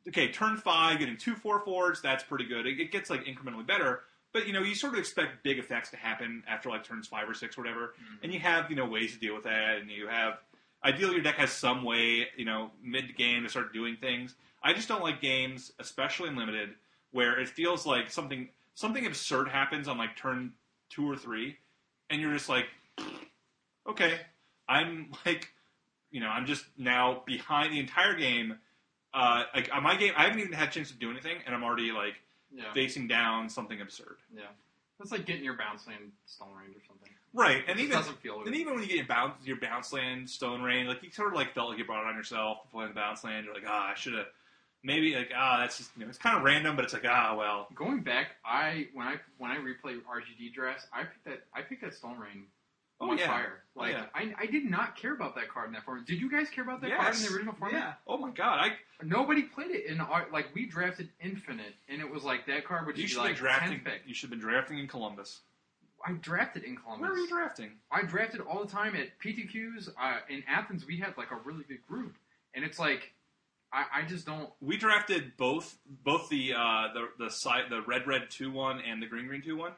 Okay turn five getting two four fours that's pretty good. It, it gets like incrementally better. But you know you sort of expect big effects to happen after like turns five or six or whatever. Mm-hmm. And you have you know ways to deal with that. And you have ideally your deck has some way you know mid game to start doing things. I just don't like games especially in limited where it feels like something something absurd happens on like turn two or three, and you're just like, okay, I'm like, you know, I'm just now behind the entire game. Uh, like on my game, I haven't even had a chance to do anything, and I'm already like Yeah. facing down something absurd. Yeah. that's like getting your bounce land stone range or something. Right, and even doesn't feel and even when you get your bounce your bounce land stone rain, like you sort of like felt like you brought it on yourself playing the bounce land. You're like, ah, I should have maybe like ah, that's just you know, it's kind of random, but it's like ah, well, Going back, I when I when I replay RGD dress, I picked that I picked that Stone Rain Oh, on yeah. fire. Oh, Like yeah. I, I did not care about that card in that format. Did you guys care about that card in the original format? Yeah. oh my god, I Nobody played it in our like we drafted Infinite, and it was like that card would you should like drafting. 10th pick. You should have been drafting in Columbus. I drafted in Columbus. Where are you drafting? I drafted all the time at PTQs. Uh, in Athens, we had like a really big group, and it's like I, I just don't. We drafted both both the uh, the the side the red red two one and the green green two one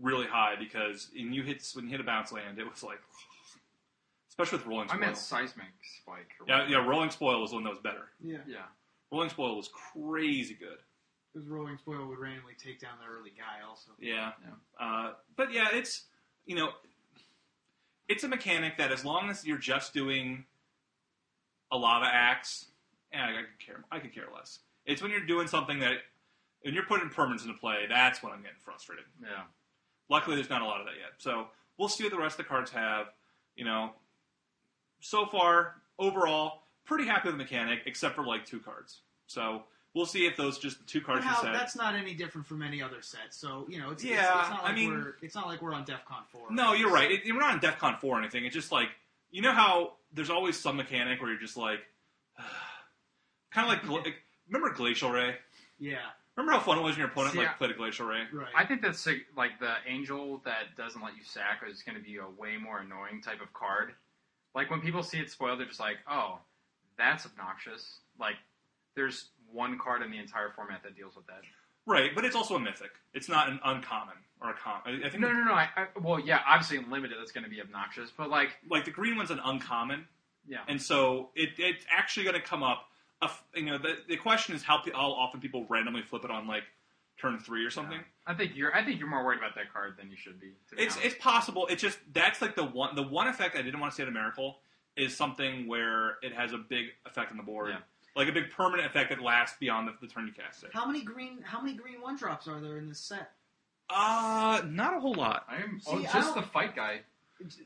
really high because when you hit when you hit a bounce land, it was like especially with rolling I meant seismic spike. Or yeah, yeah, rolling spoil was one that was better. Yeah, yeah. Rolling spoil was crazy good. because rolling spoil would randomly take down the early guy. Also, Yeah. Yeah. Uh, but yeah, it's you know, it's a mechanic that as long as you're just doing a lot of axe, yeah, I could care. I could care less. It's when you're doing something that, when you're putting permanents into play, that's when I'm getting frustrated. Yeah. Luckily, there's not a lot of that yet. So we'll see what the rest of the cards have. You know, so far overall, pretty happy with the mechanic, except for like two cards. So we'll see if those just the two cards how, you said. that's not any different from any other set. So you know, it's, it's, Yeah, it's not I like mean- we're it's not like we're on DefCon four. No, you're right. It, we're not on DEFCON 4 or anything. It's just like, you know how there's always some mechanic where you're just like, [SIGHS] kind of like, gla- like, remember Glacial Ray? Yeah, Remember how fun it was when your opponent See, like I- played a Glacial Ray? right. I think that's like, like the angel that doesn't let you sack is going to be a way more annoying type of card. Like when people see it spoiled, they're just like, "Oh, that's obnoxious." Like there's one card in the entire format that deals with that. Right, but it's also a mythic. It's not an uncommon or a com. I, I think No, no, no. I, I, well, yeah, obviously in limited that's going to be obnoxious, but like, like the green one's an uncommon, yeah, and so it, it's actually going to come up. A f you know, the, the question is how, how often people randomly flip it on like turn three or something. I think you're. I think you're more worried about that card than you should be. To be It's honest. it's possible. It's just that's like the one the one effect I didn't want to see at a miracle is something where it has a big effect on the board, Yeah. like a big permanent effect that lasts beyond the, the turn you cast it. how many green how many green one drops are there in this set? Uh, not a whole lot. I am See, oh, just the fight guy.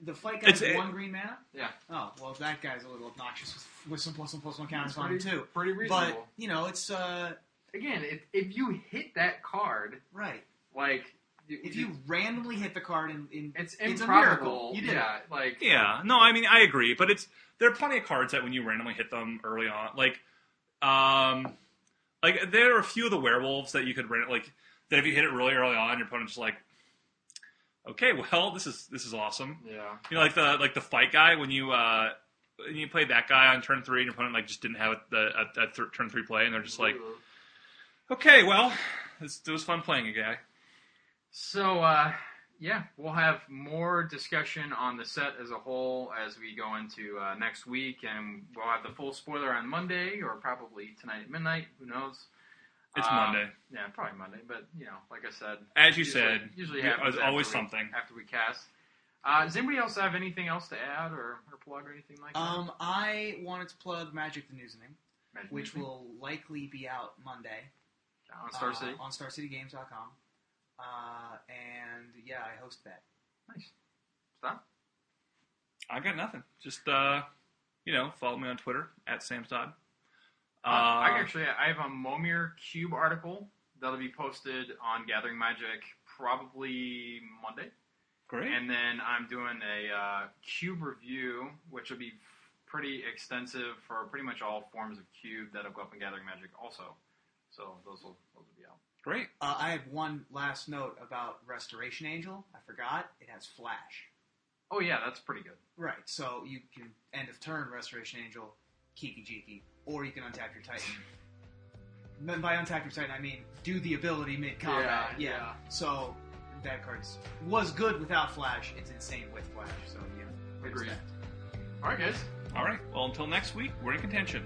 The fight guy's It's- one green mana. Yeah. Oh well, that guy's a little obnoxious with, with some plus one plus one counters on him too. pretty reasonable. But you know, it's uh Again, if, if you hit that card, right. like If you randomly hit the card in, in it's it's a improbable. miracle. You did yeah, like Yeah, no, I mean I agree, but it's there are plenty of cards that when you randomly hit them early on, like, um, like there are a few of the werewolves that you could ran- like that if you hit it really early on, your opponent's just like, okay, well this is this is awesome. yeah. You know, like the like the fight guy when you uh when you play that guy on turn three, and your opponent like just didn't have the a, a th- turn three play, and they're just like, okay, well, it's, it was fun playing a guy. So, uh, yeah, we'll have more discussion on the set as a whole as we go into uh, next week, and we'll have the full spoiler on Monday or probably tonight at midnight. Who knows? It's Um, Monday, Yeah, probably Monday, but you know, like I said, as you usually, said. usually there's happens always after we- something. after we cast. Uh, does anybody else have anything else to add or, or plug or anything like that? Um, I wanted to plug Magic the Newsing, Magic which Music? will likely be out Monday on Star uh, City. on StarCityGames.com. Uh, and yeah, I host that. Nice. Stop. I got nothing. Just uh, you know, follow me on Twitter at Sam's Dodd. Uh, I actually I have a Momir Cube article that'll be posted on Gathering Magic probably Monday. great. And then I'm doing a uh, cube review, which will be pretty extensive for pretty much all forms of cube that'll go up in Gathering Magic also. So those will, those will be out. great. Uh, I have one last note about Restoration Angel. I forgot it has Flash. Oh yeah, that's pretty good. Right, so you can end of turn Restoration Angel, Kiki Jiki, or you can untap your Titan. And by untap your Titan, I mean do the ability mid combat. Yeah, yeah. So that card was good without Flash. It's insane with Flash. So yeah, there's Agreed. All right, guys. All right. Well, until next week, we're in contention.